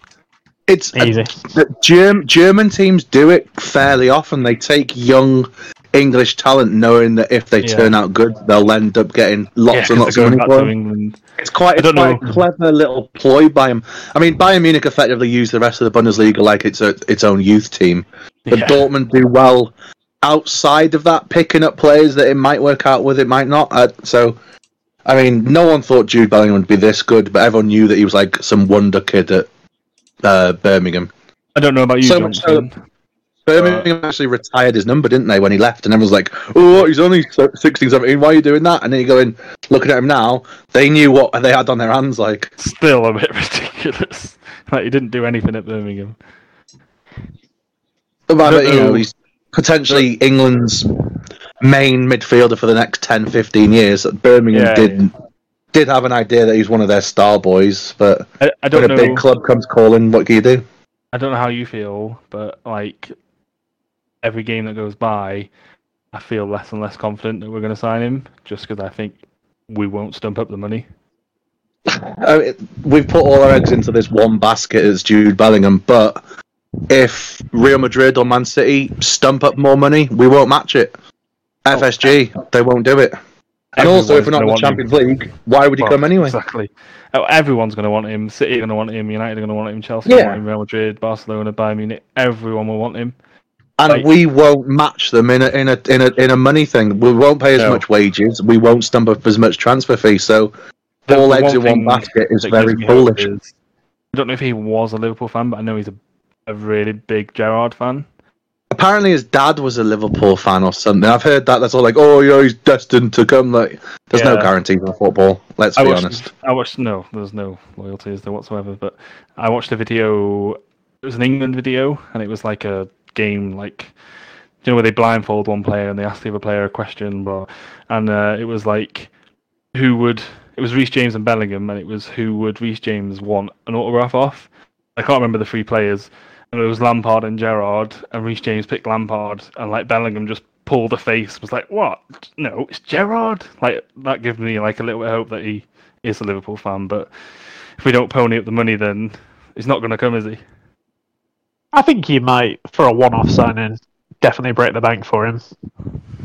It's easy. the Germ- German teams do it fairly often. They take young English talent, knowing that if they Yeah. turn out good, they'll end up getting lots and 'cause lots of going money back for to them. England. It's quite, it's quite a clever little ploy by him. I mean, Bayern Munich effectively use the rest of the Bundesliga like it's a, its own youth team. But Yeah. Dortmund do well outside of that, picking up players that it might work out with, it might not. Uh, so, I mean, no one thought Jude Bellingham would be this good, but everyone knew that he was like some wonder kid at uh, Birmingham. I don't know about you, So much so- Johnson. Birmingham uh, actually retired his number, didn't they, when he left? And everyone's like, oh, he's only 16, 17. Why are you doing that? And then you're going, looking at him now, they knew what they had on their hands. Like, Still a bit ridiculous. like he didn't do anything at Birmingham. but, but, you know, he's potentially England's main midfielder for the next 10, 15 years. Birmingham Yeah, did did have an idea that he's one of their star boys, but I, I don't when a know. big club comes calling, what can you do? I don't know how you feel, but like every game that goes by, I feel less and less confident that we're going to sign him, just because I think we won't stump up the money. Oh, I mean, we've put all our eggs into this one basket as Jude Bellingham, but if Real Madrid or Man City stump up more money, we won't match it. Oh. FSG, they won't do it. And also, if we're not in the Everyone's gonna Champions League, why would he Well, come anyway? Exactly. Oh, Everyone's going to want him. City are going to want him. United are going to want him. Chelsea are Yeah. going to want him. Real Madrid, Barcelona, Bayern Munich. Everyone will want him. And Like- we won't match them in a in a in a in a money thing. We won't pay as No. much wages. We won't stump up as much transfer fee. So The- all the eggs in one basket is very foolish. is- I don't know if he was a Liverpool fan, but I know he's a, a really big Gerrard fan. Apparently, his dad was a Liverpool fan or something. I've heard that. That's all like, oh, yeah, he's destined to come. Like, there's no Yeah. guarantees in football. Let's I be watched, honest. I watched no, there's no loyalties there whatsoever. But I watched a video. It was an England video, and it was like a game, like you know, where they blindfold one player and they ask the other player a question, blah. And uh, it was like, who would? It was Reece James and Bellingham, and it was who would Reece James want an autograph off? I can't remember the three players, and it was Lampard and Gerrard, and Reece James picked Lampard, and like Bellingham just pulled a face, was like, "What? No, it's Gerrard." Like that gives me like a little bit of hope that he is a Liverpool fan. But if we don't pony up the money, then he's not going to come, is he? I think you might, for a one-off signing, definitely break the bank for him.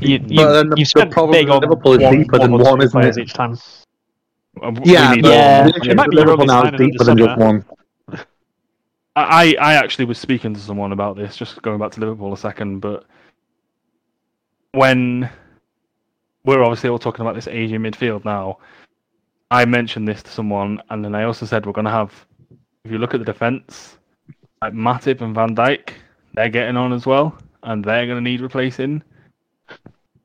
You, you, But then the- you the spent problem big with on Liverpool is deeper than one, isn't players it? each time. Uh, Yeah, need but more. Yeah. the It might be your Liverpool only now is signing deeper than just one. I, I actually was speaking to someone about this, just going back to Liverpool a second, but when we're obviously all talking about this Asian midfield now, I mentioned this to someone, and then I also said we're going to have, if you look at the defence, like Matip and Van Dijk, they're getting on as well, and they're going to need replacing.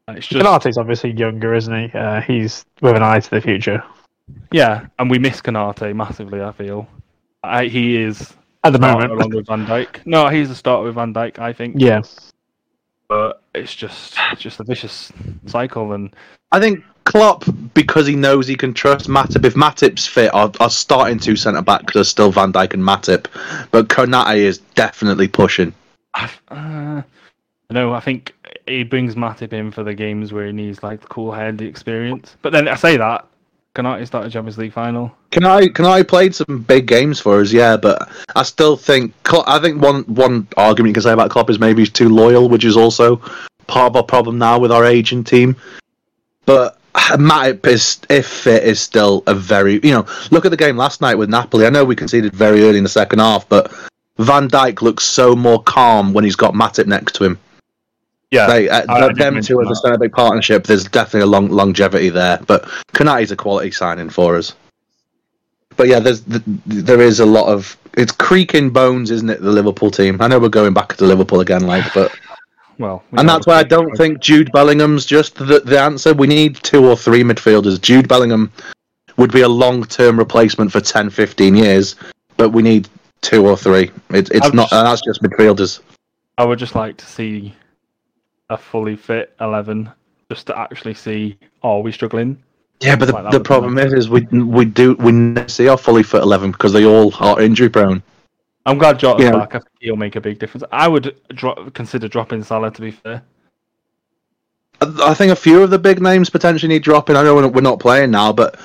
And It's just Konate's obviously younger, isn't he? Uh, he's with an eye to the future. yeah, and we miss Canate massively. I feel I, he is At the moment, along with Van Dijk. No, he's the starter with Van Dijk. I think. yeah. but it's just it's just a vicious cycle and I think Klopp, because he knows he can trust Matip. If Matip's fit, our starting two centre backs are still Van Dijk and Matip, but Konate is definitely pushing. I've, uh, no I think he brings Matip in for the games where he needs like the cool head the experience but then I say that start a Champions League final Can I can I played some big games for us, yeah, but I still think Klopp, I think one one argument you can say about Klopp is maybe he's too loyal, which is also part of our problem now with our aging team. But Matip is, if fit, is still a very you know. Look at the game last night with Napoli. I know we conceded very early in the second half, but Van Dijk looks so more calm when he's got Matip next to him. yeah Like, uh, I them mention two as a centre back partnership, there's definitely a long longevity there. But Konate's a quality signing for us. But yeah, there's th- there is a lot of it's creaking bones, isn't it? The Liverpool team. I know we're going back to Liverpool again, like, but well we and that's why I don't think Jude Bellingham's just the the answer. We need two or three midfielders. Jude Bellingham would be a long term replacement for 10, 15 years, but we need two or three. It, it's not. just- that's just midfielders. I would just like to see a fully fit 11 just to actually see are we struggling Yeah, but the, Like, the problem is, is we we do we never see our fully fit eleven because they all are injury prone. I'm glad Jota's Yeah. back I think he'll make a big difference I would dro- consider dropping Salah to be fair I think a few of the big names potentially need dropping. I know we're we're not playing now, but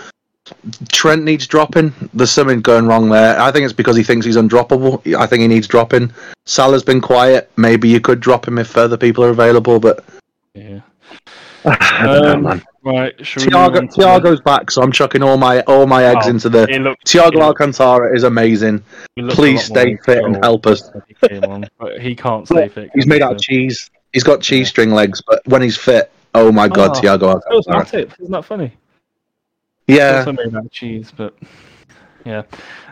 Trent needs dropping. There's something going wrong there. I think it's because he thinks he's undroppable. I think he needs dropping. Salah's been quiet. Maybe you could drop him if further people are available, but yeah I don't know, Um, man. Right Thiago on to the- Thiago's back, so I'm chucking all my all my eggs Oh, into the. Looked, Thiago Alcantara is amazing. he looked a Please stay fit and help us. he but he can't stay fit. He's made out of cheese. He's got cheese string legs, but when he's fit, oh my god, Oh, Thiago Alcantara. Isn't that funny? Yeah, Also made out of cheese, but Yeah.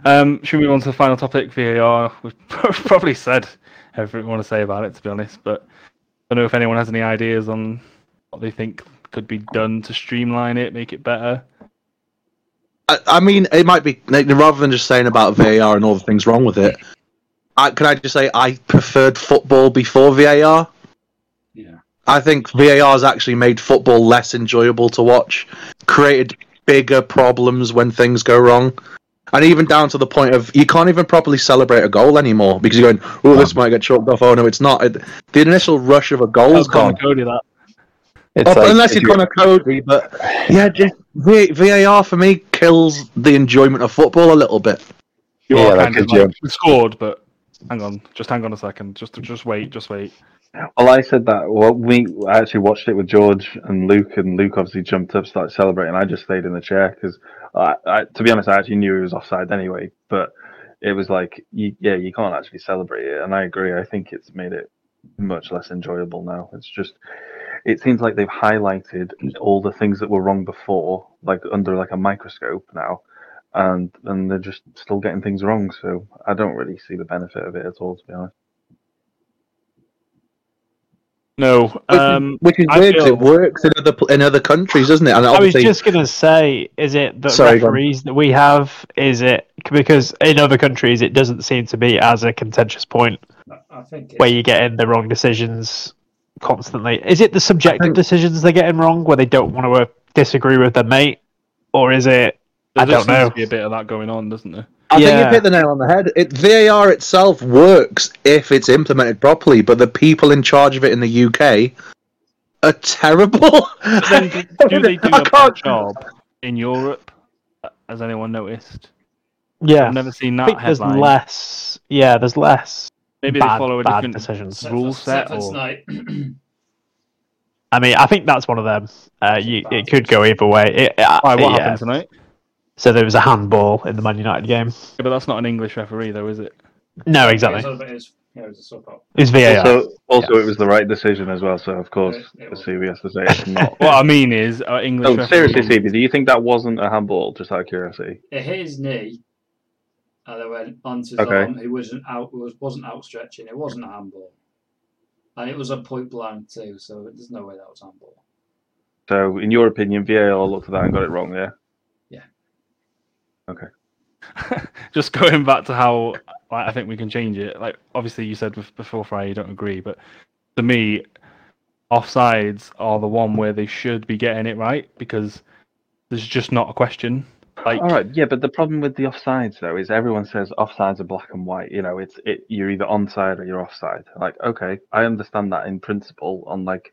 Um, should we move on to the final topic, VAR? We've probably said everything we want to say about it, to be honest, but I don't know if anyone has any ideas on what they think could be done to streamline it, make it better. I, I mean, it might be like, rather than just saying about VAR and all the things wrong with it. I, can I just say I preferred football before VAR? Yeah. I think VAR has actually made football less enjoyable to watch, created bigger problems when things go wrong, and even down to the point of you can't even properly celebrate a goal anymore because you're going, "Oh, this might get chalked off." Oh no, it's not. It, the initial rush of a goal's Tell Conor gone. Coady that. It's Oh, like unless if you're Conor Coady, but yeah, just VAR for me kills the enjoyment of football a little bit. You Yeah, are like kind of like, we scored, but hang on, just hang on a second, just just wait, just wait. Well, I said that. Well, we I actually watched it with George and Luke, and Luke obviously jumped up, started celebrating. I just stayed in the chair because, I, I, to be honest, I actually knew he was offside anyway. But it was like, you, yeah, you can't actually celebrate it, and I agree. I think it's made it much less enjoyable now. It's just, it seems like they've highlighted all the things that were wrong before, like under like a microscope now, and and they're just still getting things wrong. So I don't really see the benefit of it at all, to be honest. No, Which, is- um, which is I weird 'cause feel- it works in other in other countries, doesn't it? And I was just gonna say, is it the Sorry, go on. referees that we have? Is it because in other countries it doesn't seem to be as a contentious point I think where you get in the wrong decisions constantly? Is it the subjective think- decisions they're getting wrong where they don't want to uh, disagree with their mate, or is it? there I just don't seems know. to be a bit of that going on, doesn't there? I think you've hit the nail on the head. It, VAR itself works if it's implemented properly, but the people in charge of it in the UK are terrible. Then do, do they do I a bad job in Europe? Has anyone noticed? Yeah, I've never seen I that think there's less. Yeah, there's less. Maybe bad, they follow a bad different decisions. except rule for- set except for or. I mean, I think that's one of them. Uh, you, it could go either way. It, uh, Why, what yeah. happened tonight? So there was a handball in the Man United game. Yeah, but that's not an English referee, though, is it? No, exactly. all- it's- yeah, it was a. It's VAR. Also, also, it was the right decision as well. So of course, It- it the was. CV has to say it's not. What I mean is, uh, English. No, seriously, CB, do you think that wasn't a handball? Just out of curiosity. It hit his knee, and then went onto his Okay. arm. He wasn't out. Was wasn't outstretching. It wasn't a handball, and it was a point blank too. So there's no way that was handball. So, in your opinion, VAR looked at that and got it wrong. Yeah. Yeah. Okay. Just going back to how like, I think we can change it. Like, obviously, you said before Friday you don't agree, but to me, offsides are the one where they should be getting it right because there's just not a question. Like, All right, yeah, but the problem with the offsides though is everyone says offsides are black and white. You know, it's it you're either onside or you're offside. Like, okay, I understand that in principle on like,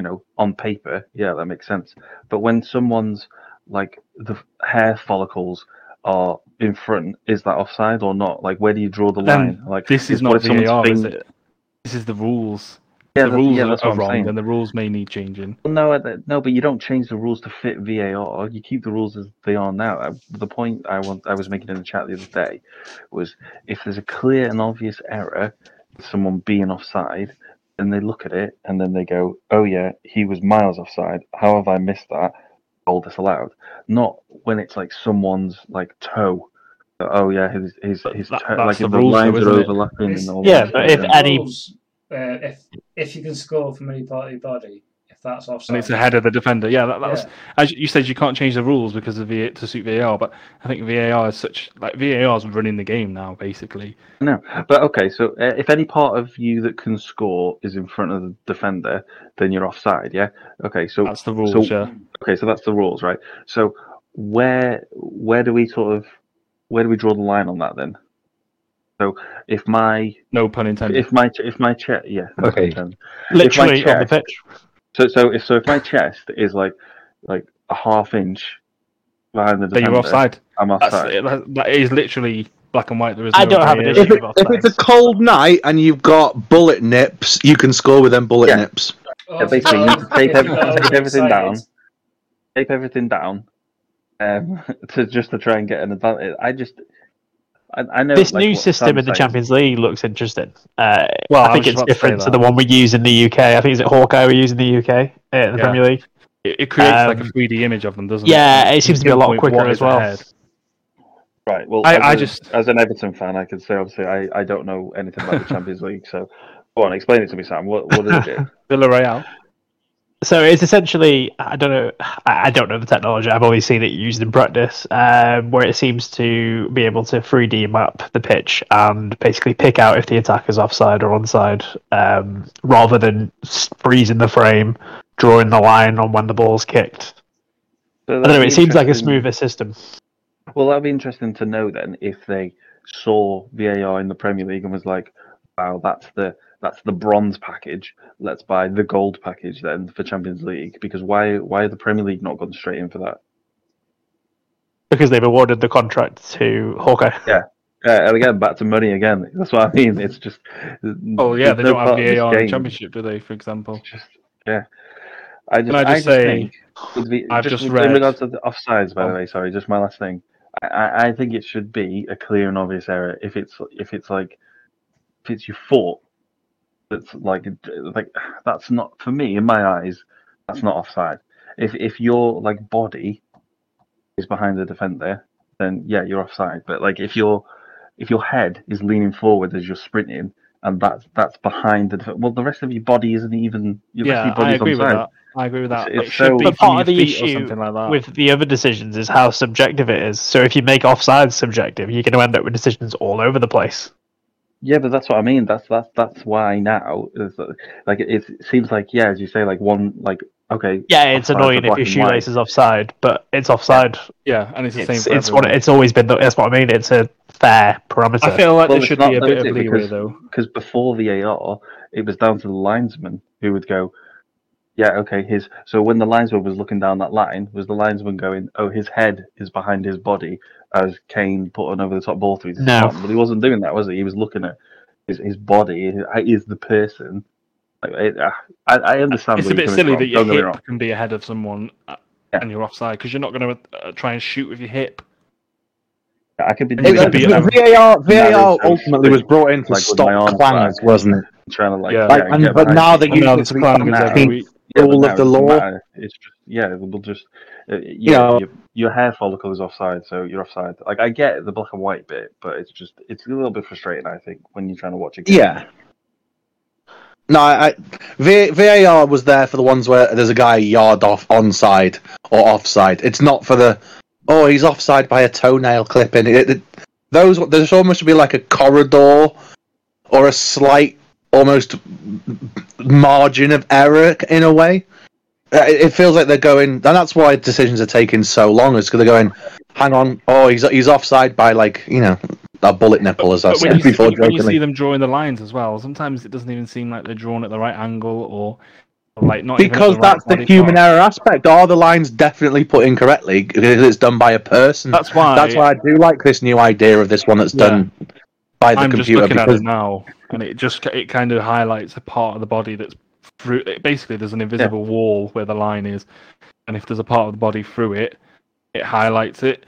you know, on paper, yeah, that makes sense. But when someone's like the hair follicles are in front, is that offside or not? Like, where do you draw the Then line? Like, this is not VAR, is it? This is the rules. Yeah, the rules yeah, are, are wrong, saying. and the rules may need changing. Well, no, uh, no, but you don't change the rules to fit VAR. You keep the rules as they are now. Uh, The point I want, I was making in the chat the other day, was if there's a clear and obvious error, someone being offside, then they look at it and then they go, "Oh yeah, he was miles offside. How have I missed that? Goal disallowed." Not when it's like someone's like toe. Oh yeah, his his his that- toe, that's like the if the rules though, lines are overlapping It's- and all Yeah, but if The any- rules, uh, if if you can score from any part of your body, if that's offside, And it's ahead of the defender. Yeah, that, that's Yeah. as you said. You can't change the rules because of VA, to suit VAR, but I think VAR is such like VAR is running the game now, basically. No, but okay. So uh, if any part of you that can score is in front of the defender, then you're offside. Yeah. Okay. So That's the rules. so- yeah. okay. So that's the rules, right? So where where do we sort of where do we draw the line on that then? So if my No pun intended. if my if my chest yeah Okay. Literally on the pitch. so so if so if my chest is like like a half inch behind the then defender, you're offside. I'm offside. it. That- that is literally black and white. There is. I don't have an issue if, it, if it's a cold night and you've got bullet nips, you can score with them bullet Yeah. nips. Oh, Yeah, basically, you need to tape you're every- tape everything down. tape everything down um, to just to try and get an advantage. I just, I, I know This like, new what system Sam's in the saying. Champions League looks interesting. Uh, Well, I I think was it's just about to different to the one we use in the UK. I think it's Hawkeye we use in the UK uh, in the Yeah. Premier League. It, it creates like a Um, 3D image of them, doesn't Yeah, it? Yeah, it seems to be a lot quicker as well. ahead. Right. Well, I- as I a- just- as an Everton fan, I can say obviously I, I don't know anything about the Champions League. So, go on, explain it to me, Sam. What what is it? Villarreal. So it's essentially I don't know I don't know the technology. I've always seen it used in practice, um, where it seems to be able to 3D map the pitch and basically pick out if the attacker's offside or onside, um, rather than freezing the frame, drawing the line on when the ball's kicked. So I don't know. It seems like a smoother system. Well, that'd be interesting to know then if they saw VAR in the Premier League and was like, "Wow, that's the that's the bronze package. Let's buy the gold package then for Champions League." Because why why are the Premier League not gone straight in for that? Because they've awarded the contract to Hawkeye. Uh, and again, back to money again. That's what I mean. It's just. Oh yeah, there's they no don't have part of this VAR in the championship, do they? For example. Just yeah. I just, Can I just say, think with the- I've just with- read- in regards to the offsides. By the Oh. way, sorry, just my last thing. I, I, I think it should be a clear and obvious error if it's if it's like if it's your foot. That's like like that's not for me in my eyes. That's not offside. If if your like body is behind the defender, then yeah, you're offside. But like if your if your head is leaning forward as you're sprinting, and that's that's behind the def- well, the rest of your body isn't even. Your rest Yeah, of your I body's agree with onside. that. I agree with that. It's- It it's should so- be But part of the issue something like that. with the other decisions is how subjective it is. So if you make offside subjective, you're going to end up with decisions all over the place. Yeah, but that's what I mean. That's that's that's why now is like it, it seems like yeah, as you say, like one like okay. Yeah, it's annoying if black your and white. shoelace is offside, but it's offside. yeah, and it's the same It's, for it's what it's always been. That's what I mean. It's a fair parameter. I feel like Well, there should not be a bit of it? leeway Because- though. because before the AR, it was down to the linesman who would go, yeah, okay, his. So when the linesman was looking down that line, was the linesman going, oh, his head is behind his body as Kane put an over the top ball through his No. spot. But he wasn't doing that, was he? He was looking at his, his body, is the person. Like, uh, I, I understand. It's a bit silly from, that your don't get hip can be ahead of someone uh, Yeah. and you're offside because you're not going to uh, try and shoot with your hip. I could be It doing could that be, because um, VAR, VAR ultimately was brought in to like stop arms clans, back. wasn't it? I'm trying to like, Yeah. Like, yeah, and, but behind now you. they're And using now it there's to be clan games every team week. Yeah, but rule now of the it law. matter. It's just yeah, we'll just uh, yeah, know- your, your hair follicle is offside, so you're offside. Like I get the black and white bit, but it's just it's a little bit frustrating. I think when you're trying to watch a game. Yeah. No, I, I, V- VAR was there for the ones where there's a guy yard off onside or offside. It's not for the oh he's offside by a toenail clipping. It, it, those there's almost to be like a corridor or a slight almost margin of error in a way. Uh, It feels like they're going, and that's why decisions are taking so long. Is because they're going, hang on, oh he's he's offside by like you know a bullet nipple, as I But when said you, see, before. when you see them drawing the lines as well, sometimes it doesn't even seem like they're drawn at the right angle or, like not because the right that's the human part. error aspect. Are the lines definitely put incorrectly because it's done by a person? That's why. That's why I do like this new idea of this one that's Yeah. done by the I'm just computer looking at it now, and it just it kind of highlights a part of the body that's through. Basically, there's an invisible wall where the line is, and if there's a part of the body through it, it highlights it.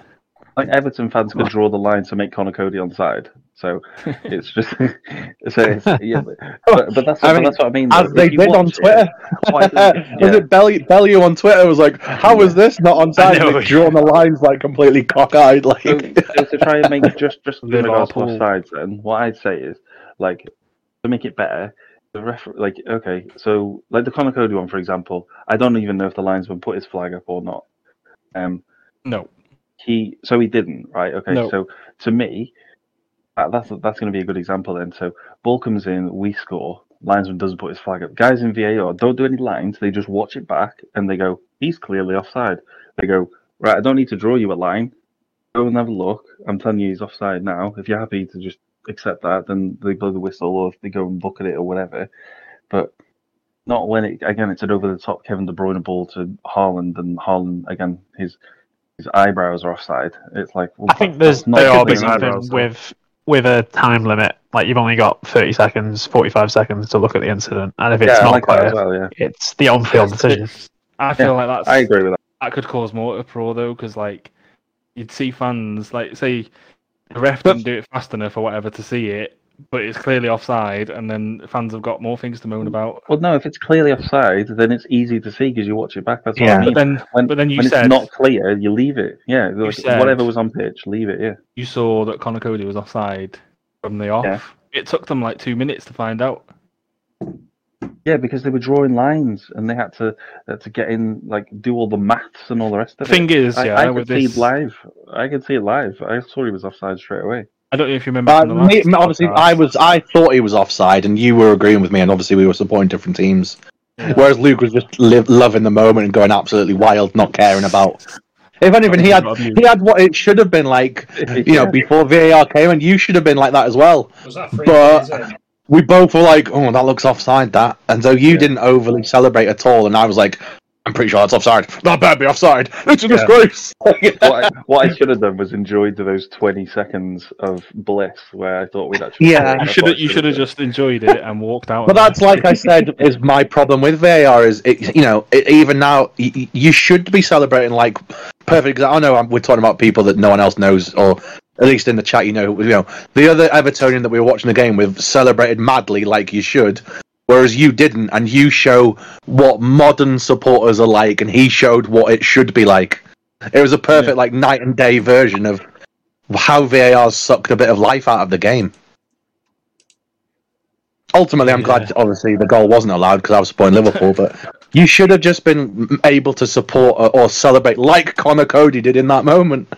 Like Everton fans could draw the line to make Conor Coady on side. So it's just so it's, yeah, but, but, but that's I mean, that's what I mean. as they did on watch it, Twitter. why Was it Belly Bellew on Twitter was like, "How is this not on side?" know. They've drawn the lines like completely cockeyed. Like, so, so to try and make just just in regards to Liverpool. offsides, then what I'd say is like to make it better. The like okay, so like the Conor Coady one, for example, I don't even know if the linesman put his flag up or not. Um, No, he so he didn't, right? Okay, No. so to me, that, that's that's going to be a good example then. So ball comes in, we score. Linesman doesn't put his flag up. Guys in VAR don't do any lines. They just watch it back and they go, "He's clearly offside." They go, "Right, I don't need to draw you a line. Go and have a look. I'm telling you, he's offside now. If you're happy to just accept that, then they blow the whistle, or if they go and look at it or whatever." But not when it again. It's an over the top Kevin De Bruyne ball to Haaland, and Haaland again his his eyebrows are offside. It's like well, I think there's that's not there are could be something with with a time limit. Like you've only got thirty seconds, forty five seconds to look at the incident, and if it's yeah, not like clear, well. Yeah, it's the on field decision. I feel like that's I agree with that. that could cause more uproar though, because like you'd see fans like say the ref But- didn't do it fast enough or whatever to see it, but it's clearly offside, and then fans have got more things to moan about. Well, no, if it's clearly offside, then it's easy to see because you watch it back. That's what Yeah. I mean. But then, when, but then you when said it's not clear, you leave it. Yeah, like, said- whatever was on pitch, leave it. Yeah. you saw that Conor Coady was offside from the off. Yeah. It took them like two minutes to find out. Yeah, because they were drawing lines and they had to uh, to get in, like, do all the maths and all the rest The of thing is, I, yeah, I could see this, it live. I could see it live. I saw he was offside straight away. I don't know if you remember. Uh, from the me, last obviously, podcast. I was. I thought he was offside, and you were agreeing with me, and obviously, we were supporting different teams. Yeah. Whereas Luke was just live, loving the moment and going absolutely wild, not caring about. If anything, he had he had what it should have been like, you know, before VAR came, and you should have been like that as well. Was that free? But- Is it? We both were like, "Oh, that looks offside." That, and so you Yeah. didn't overly celebrate at all, and I was like, "I'm pretty sure that's offside. That better be offside. It's a Yeah. disgrace." what, I, what I should have done was enjoyed those twenty seconds of bliss where I thought we'd actually. Yeah. You should have. You should have just enjoyed it and walked out. But that's there. like I said is my problem with VAR is it, you know it, even now y- you should be celebrating like perfect. exa- I know I'm, we're talking about people that no one else knows, or at least in the chat, you know, you know the other Evertonian that we were watching the game with celebrated madly like you should, whereas you didn't, and you show what modern supporters are like, and he showed what it should be like. It was a perfect like night and day version of how VAR sucked a bit of life out of the game. Ultimately, I'm glad, obviously, the goal wasn't allowed because I was supporting Liverpool, but you should have just been able to support or, or celebrate like Conor Coady did in that moment.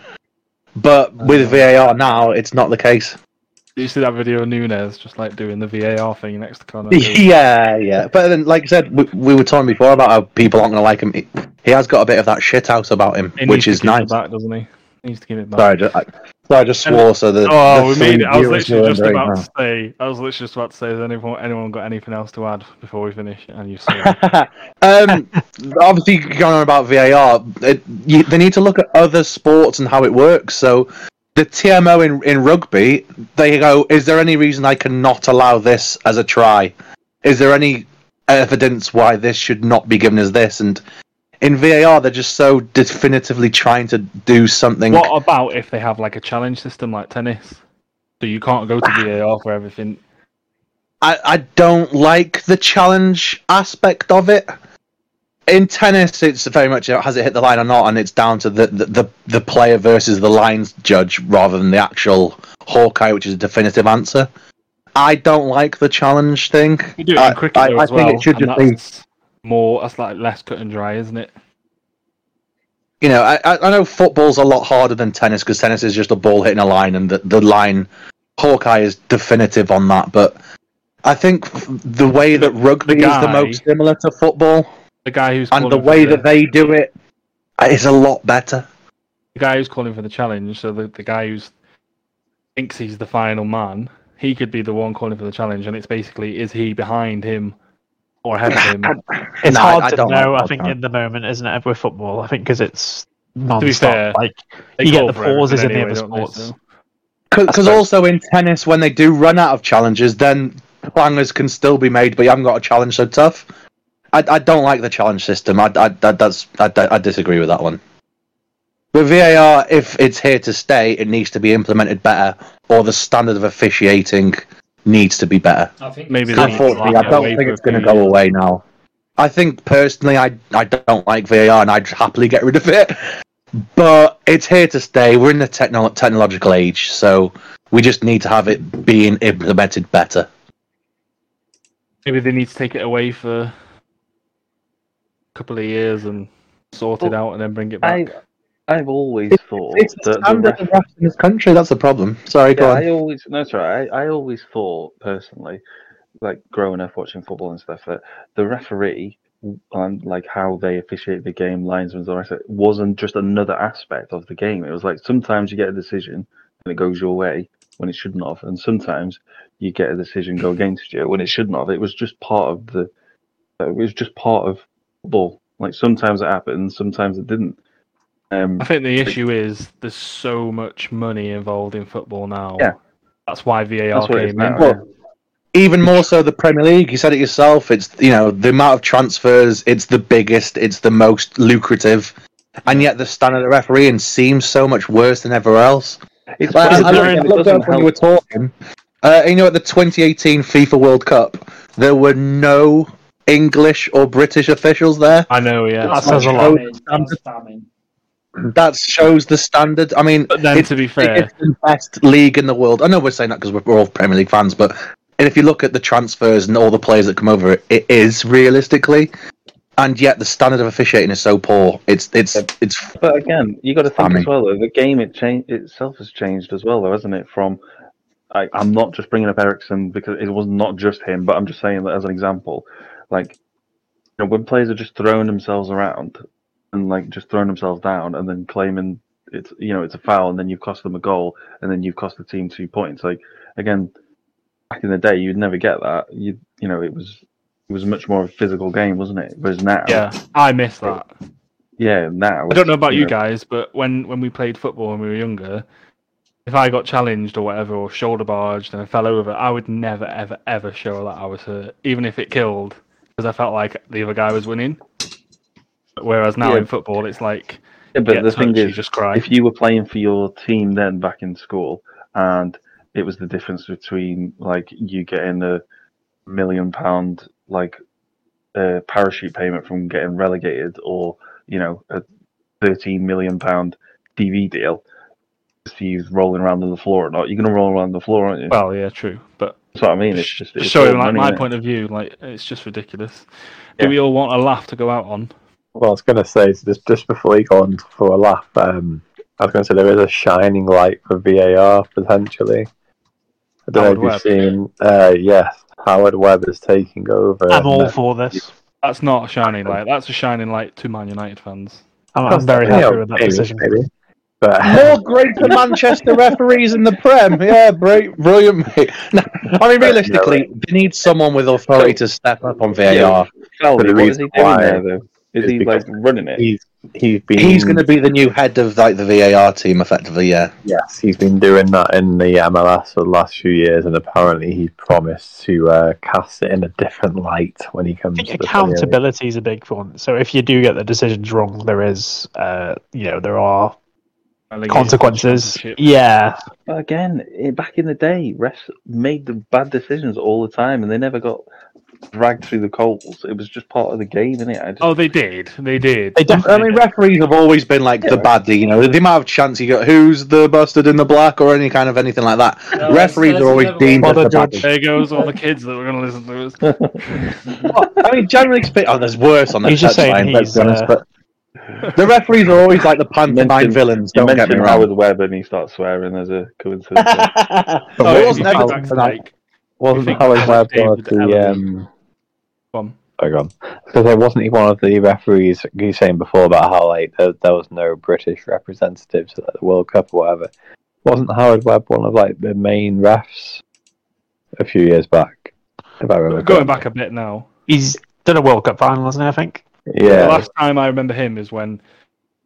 But with VAR now, it's not the case. You see that video of Nunez just like doing the VAR thing next to Conor? Yeah, yeah. But then, like I said, we, we were talking before about how people aren't going to like him. He, he has got a bit of that shit out about him, He which is nice. back, doesn't he? He needs to give it back. Sorry, I just, I, sorry, I just swore so the. Oh, the we made it. I was literally just about huh? to say. I was literally just about to say, has anyone anyone got anything else to add before we finish? And you um, obviously, going on about VAR, it, you, they need to look at other sports and how it works. So, the TMO in, in rugby, they go, is there any reason I cannot allow this as a try? Is there any evidence why this should not be given as this? And in VAR, they're just so definitively trying to do something. what about if they have like a challenge system like tennis? So you can't go to ah. VAR for everything. I, I don't like the challenge aspect of it. In tennis, it's very much has it hit the line or not, and it's down to the, the, the, the player versus the lines judge rather than the actual Hawkeye, which is a definitive answer. I don't like the challenge thing. You do it I- in cricket I- though I think well. it should just be- more. That's like less cut and dry, isn't it? You know, I, I I know football's a lot harder than tennis because tennis is just a ball hitting a line, and the, the line Hawkeye is definitive on that. But I think the way that rugby is the most similar to football, The guy who's and the calling for way the- that they do it uh, is a lot better. the guy who's calling for the challenge, so the, the guy who's thinks he's the final man, he could be the one calling for the challenge, and it's basically is he behind him or ahead of him? It's No, hard I to don't know. I think in the moment, isn't it, with football? I think because it's fair, non-stop. Like You get the for everything pauses in the other sports. Because also in tennis, when they do run out of challenges, then clangers can still be made, but you haven't got a challenge so tough. I, I don't like the challenge system. I, I, that, that's I, I disagree with that one. With VAR, if it's here to stay, it needs to be implemented better, or the standard of officiating needs to be better. I think Maybe it's- they need to Unfortunately, lock I don't think it's going to go away now. I think personally, I I don't like VAR, and I'd happily get rid of it. But it's here to stay. We're in the techno- technological age, so we just need to have it being implemented better. Maybe they need to take it away for a couple of years and sort it out, and then bring it back. I've always thought It's the that the standard ref- of refs in this country. That's a problem. Sorry, go Yeah, on. I always no, that's right. I, I always thought personally, like growing up watching football and stuff, that the referee and like how they officiate the game, linesmen, all the rest of it, wasn't just another aspect of the game. It was like sometimes you get a decision and it goes your way when it shouldn't have, and sometimes you get a decision go against you when it shouldn't have. It was just part of the. It was just part of football. Like sometimes it happened, sometimes it didn't. Um, I think the issue is there's so much money involved in football now. Yeah. That's why VAR That's what it is came in. Well, even more so the Premier League. You said it yourself. It's you know the amount of transfers. It's the biggest. It's the most lucrative, and yet the standard of refereeing seems so much worse than ever else. it's Like, I, it I there looked, in- I it looked doesn't up when you were talking, Uh, you know, at the 2018 FIFA World Cup, there were no English or British officials there. I know, yeah. That says a lot. Famine, that's famine. That shows the standard. I mean, But then, it's, to be fair, it's the best league in the world. I know we're saying that because we're, we're all Premier League fans, but if you look at the transfers and all the players that come over, it is realistically, and yet the standard of officiating is so poor. It's it's it's But again, you got to think I mean- as well. Though, the game it changed itself has changed as well, though, hasn't it? From I, I'm not just bringing up Eriksen because it was not just him, but I'm just saying that as an example. Like, you know, when players are just throwing themselves around and like just throwing themselves down and then claiming it's you know it's a foul and then you've cost them a goal and then you've cost the team two points. Like again, back in the day, you'd never get that. You you know it was it was much more of a physical game, wasn't it? Whereas now, yeah, I miss that. yeah, now I don't know about you know, guys, but when when we played football when we were younger, if I got challenged or whatever, or shoulder barged and I fell over, I would never, ever, ever show that I was hurt, even if it killed, because I felt like the other guy was winning. Whereas now Yeah. in football, it's like Yeah, but the thing touched, is, just cry. if you were playing for your team then back in school and it was the difference between like you getting a million pound like uh, parachute payment from getting relegated or you know a 13 million pound TV deal for you rolling around on the floor or not you're gonna roll around on the floor aren't you Well, yeah, true, but that's what I mean it's just just it's showing like money, my innit? point of view, like it's just ridiculous. Yeah. Do we all want a laugh to go out on? Well, I was going to say so just just before you go on for a laugh, um, I was going to say there is a shining light for VAR potentially. I don't Howard know if you've seen. Uh, yes, Howard Webb is taking over. I'm all and, for this. That's not a shining light. That's a shining light to Man United fans. I'm, I'm very happy with that maybe, decision. maybe. But more greater Manchester referees in the Prem. Yeah, brilliant, brilliant. mate. No, I mean, realistically, they need someone with authority to step up on VAR. Falvey, But the what is he doing why there though is is he like running it he's he's been He's going to be the new head of like the VAR team, effectively. Yeah. Yes, he's been doing that in the MLS for the last few years, and apparently he's promised to uh, cast it in a different light when he comes. I think to the Premier League. accountability is a big one. So if you do get the decisions wrong, there is, uh, you know, there are Relegated consequences. Yeah, But again, i- back in the day, refs made the bad decisions all the time, and they never got dragged through the coals. It was just part of the game, innit? I just, Oh, they did. They did. they I mean, did. referees have always been like the baddie. You know, the amount of chance you got, who's the bastard in the black, or any kind of anything like that. No, referees let's- are always let's deemed never as the Well, baddie. There goes all the kids that were going to listen to us. Well, I mean, generally speaking, oh, there's worse on the He's just saying touchline, let's he's, be honest, uh, but the referees are always like the pantomime mentioned- villains. you Don't get me mentioned wrong. Howard Webb, and he starts swearing. There's a coincidence. But Oh, it was you never think done back for to, like, Wasn't Howard Webb David one of the um? Come. Sorry, on. Because there wasn't he one of the referees you were saying before about how like there, there was no British representatives at the World Cup or whatever. Wasn't Howard Webb one of like the main refs a few years back? If I remember Going correctly. back a bit now. He's done a World Cup final, hasn't he? I think. The yeah, last time I remember him is when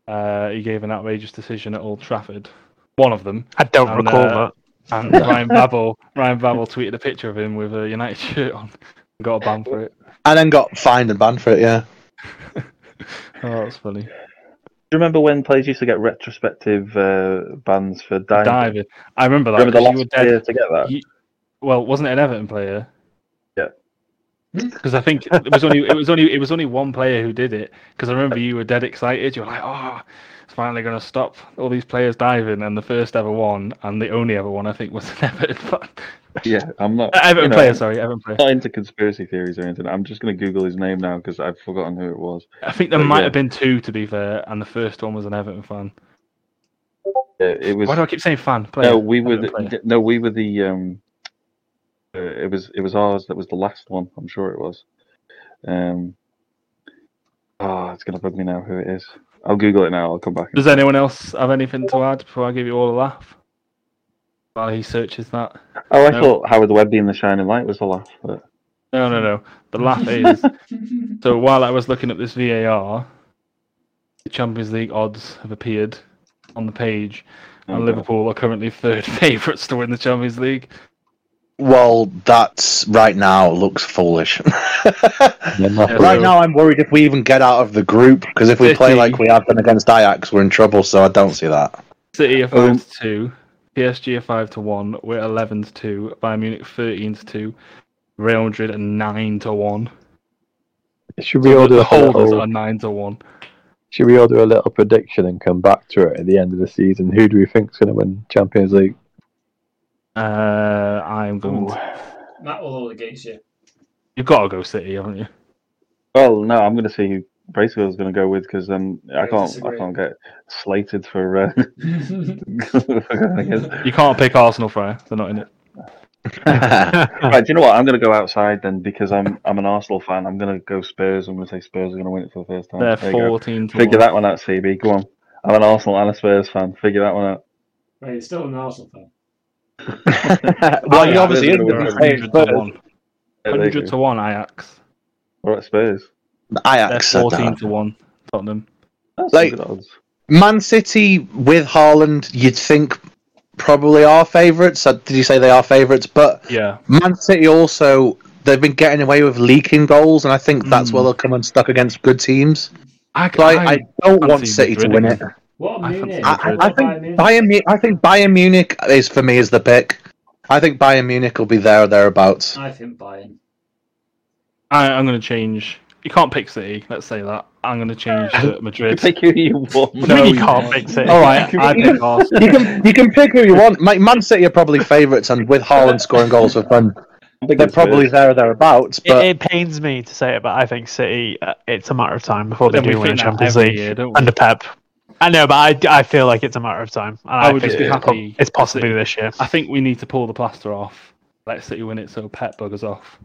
uh, he gave an outrageous decision at Old Trafford. One of them. I don't And, recall uh, that. And Ryan Babel, Ryan Babel tweeted a picture of him with a United shirt on. and Got a ban for it. And then got fined and banned for it. Yeah. Oh, that's funny. Do you remember when players used to get retrospective uh, bans for diving? Diving. I remember that. Remember the 'cause you last were dead. player to get that? You- well, wasn't it an Everton player? Because I think it was only it was only it was only one player who did it. Because I remember you were dead excited. You were like, "Oh, it's finally going to stop all these players diving." And the first ever one, and the only ever one, I think, was an Everton fan. Yeah, I'm not. Uh, Everton you know, player, sorry, Everton player. Not into conspiracy theories or anything. I'm just going to Google his name now because I've forgotten who it was. I think there But might yeah. have been two, to be fair, and the first one was an Everton fan. Yeah, it was. Why do I keep saying fan? Player. No, we were Everton the, player. no, we were the. Um, it was it was ours that was the last one. I'm sure it was. Um. Oh, it's gonna bug me now. Who it is? I'll Google it now. I'll come back. Does anyone else have anything to add before I give you all a laugh? While he searches that. Oh, I No. thought Howard Webb being the shining light was the laugh. But No, no, no. The laugh is so while I was looking at this VAR, the Champions League odds have appeared on the page, and Oh, Liverpool are currently third favourites to win the Champions League. Well, that's right now looks foolish. Yeah, right now, I'm worried if we even get out of the group because if we play like we have done against Ajax, we're in trouble. So I don't see that. City are Um, to two, PSG are five to one. We're eleven to two. Bayern Munich thirteen to two. Real Madrid are nine to one. Should we all do the a holders little, are nine to one. Should we all do a little prediction and come back to it at the end of the season? Who do we think's going to win Champions League? Uh, I'm going. To... Matt will hold against you. You've got to go City, haven't you? Well, no, I'm going to see who Bracewell's going to go with because then I I can't disagree. I can't get slated for. Uh, You can't pick Arsenal, Fryer. They're not in it. right, do you know what? I'm going to go outside then because I'm I'm an Arsenal fan. I'm going to go Spurs. I'm going to say Spurs are going to win it for the first time. They're There fourteen to Figure one. that one out, CB. Go on. I'm an Arsenal and a Spurs fan. Figure that one out. Right, you're still an Arsenal fan. well, you yeah, obviously they're is gonna with win. the Hundred to one. Yeah, there you Hundred to one. Ajax. All right, Spurs. They're Ajax. fourteen to one. Tottenham. That's Like- some good odds. Man City with Haaland, you'd think probably are favourites. Uh, Did you say they are favourites? But Yeah. Man City also they've been getting away with leaking goals, and I think that's where Mm. they'll come unstuck against good teams. I, So I, I don't fancy want City to Madrid win it. Again. What I Munich? I, I, I Bayern think Munich? Bayern. Mu- I think Bayern Munich is for me is the pick. I think Bayern Munich will be there or thereabouts. I think Bayern. I, I'm going to change. You can't pick City. Let's say that. I'm going to change to You Madrid. pick who you want. No, you you can't can't. fix it. All right, I pick Arsenal. You can you can pick who you want. Ma- Man City are probably favourites, and with Haaland scoring goals for fun, I'm they're probably Spurs. there or thereabouts. It, But it pains me to say it, but I think City. Uh, it's a matter of time before they do win think that Champions League year, under Pep. I know, but I, I feel like it's a matter of time. And I I, would just be it's po- happy It's possibly this year. I think we need to pull the plaster off. Let City win it so Pep buggers off.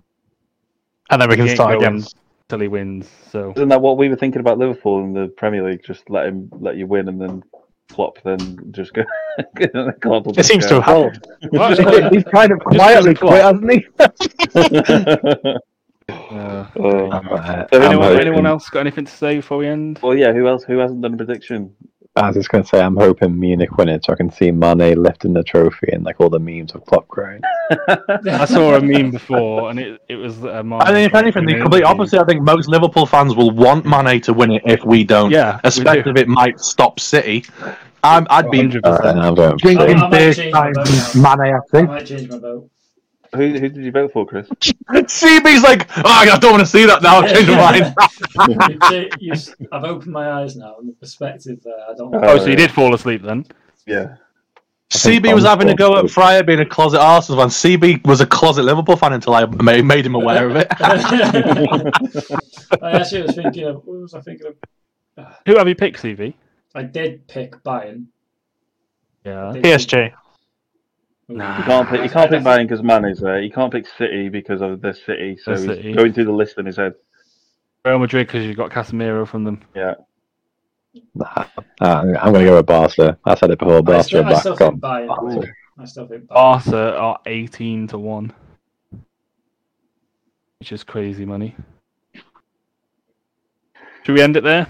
And then we can He start again. till he wins. So Isn't that what we were thinking about Liverpool in the Premier League? Just let him let you win and then flop, then just go. It seems to have happened. he's kind of quietly quit, hasn't he? uh, Oh. I'm, uh, So anyone, hoping- anyone else got anything to say before we end? well, yeah. Who else? Who hasn't done a prediction? I was just going to say, I'm hoping Munich win it so I can see Mané lifting the trophy and like all the memes of Klopp crying. I saw a meme before, and it it was. Uh, I think if anything, the complete opposite. I think most Liverpool fans will want Mané to win it if we don't. Yeah, we especially do. if it might stop City. I'm, I'd be 100%. Uh, I'm voting for drinking I might beer change my time vote Mané. I I think. might change my vote. Who who did you vote for, Chris? CB's like, oh, I don't want to see that now. I've changed my mind. You've cha- you've- I've opened my eyes now, and the perspective there. I don't. Oh, oh so you did fall asleep then? Yeah. CB was having a go at Fryer being a closet Arsenal fan. CB was a closet Liverpool fan until I made, made him aware of it. I actually was thinking of. What was I thinking of? Who have you picked, CB? I did pick Bayern. Yeah. Did- PSG. Nah. You can't pick. You can't pick Bayern because Mané's there. You can't pick City because of the City. So The he's City. going through the list in his head. Real Madrid because you've got Casemiro from them. Yeah. Nah, uh, I'm going to go with Barca. I said it before. I Barca still, are I back still on. think Bayern. I still think Bayern. Barca are eighteen to one, which is crazy money. Should we end it there?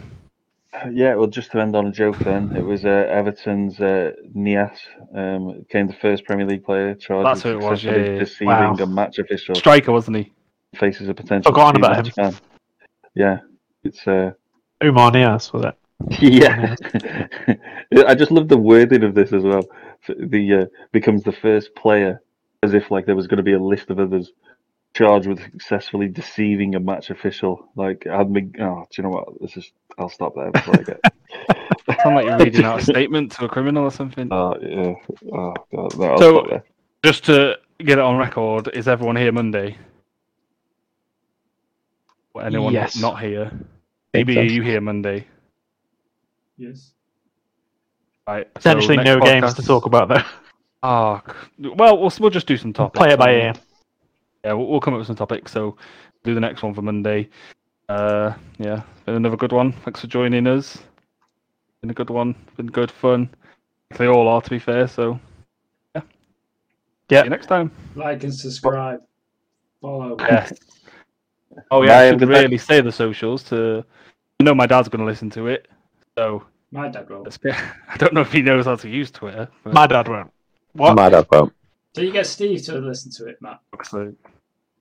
Yeah, well, just to end on a joke then, it was uh, Everton's uh, Niasse um, became the first Premier League player charged That's with who it was, yeah, yeah. deceiving Wow. a match official. Striker, wasn't he? Faces a potential Forgotten about two-match ban. Yeah, it's uh, Oumar Niasse, was it? yeah. I just love the wording of this as well. The uh, becomes the first player, as if like there was going to be a list of others charged with successfully deceiving a match official. Like, I'd be, oh, do you know what? This is. I'll stop there before I get. Sound like you're reading out a statement to a criminal or something. Oh yeah. Oh god. No, I'll So- stop there. Just to get it on record, is everyone here Monday? Or anyone Yes. not here? Maybe so. are you here Monday? Yes. Right. so Potentially next no games to talk about though. Ah, c- well, we'll we'll just do some topics. Play it by and- ear. Yeah, we'll, we'll come up with some topics. So do the next one for Monday. Uh, yeah, been another good one. Thanks for joining us. Been a good one. Been good fun. They all are, to be fair. So yeah, Yeah. See you next time. Like and subscribe. Follow. Yes. Oh yeah, I have a should good night. really say the socials to. I know my dad's going to listen to it, so My dad will. let's I don't know if he knows how to use Twitter. But My dad won't. What? My dad won't. Do you get Steve to listen to it, Matt? so,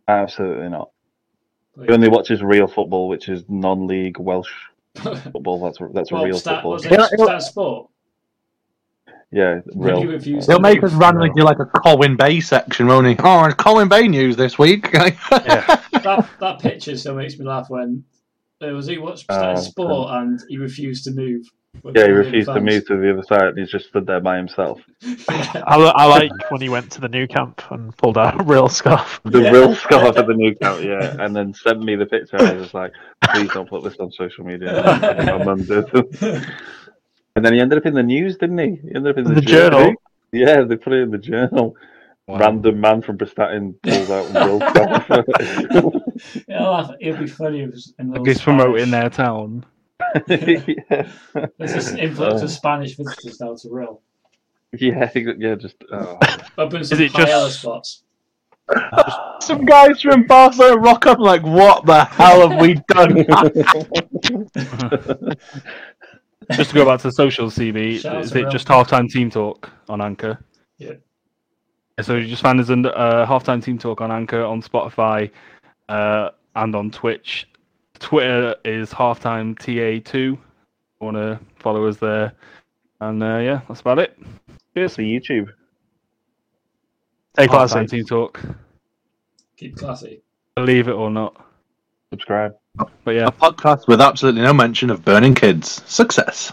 Absolutely not. He only watches real football, which is non-league Welsh football. That's that's well, real stat, football. was it Yeah, yeah. Stat Sport? Yeah, real. he refused He'll make us move, randomly do like a Colwyn Bay section, won't he? Oh, and Colwyn Bay news this week. that that picture still makes me laugh when there was he watched Oh, sport and he refused to move. With Yeah, he refused to move to the other side. and He's just stood there by himself. I, I like when he went to the Nou Camp and pulled out a Rhyl scarf. The Yeah. Rhyl scarf at the Nou Camp, yeah, and then sent me the picture. And I was like, please don't put this on social media. My mum did. And then he ended up in the news, didn't he? He ended up in the, The journal. Yeah, they put it in the journal. Random man from Prestatyn pulls out a Rhyl scarf. Yeah, I'll. It'd be funny if it was in Like he's promoting their town. Yeah. There's this influx of Spanish visitors now to Rhyl. yeah, yeah, just oh. Open some it paella just- spots. Some guys from Barcelona rock up like, what the hell have we done? Just to go back to the social CB, Shout is it Real. just halftime team talk on Anchor? Yeah. So you just find us under uh, halftime team talk on Anchor, on Spotify, uh, and on Twitch. Twitter is halftime TA2. Want to follow us there? And uh, yeah, that's about it. Here's the YouTube. Stay classy. Halftime team talk. Keep classy. Believe it or not, Subscribe. but yeah. A podcast with absolutely no mention of burning kids. Success.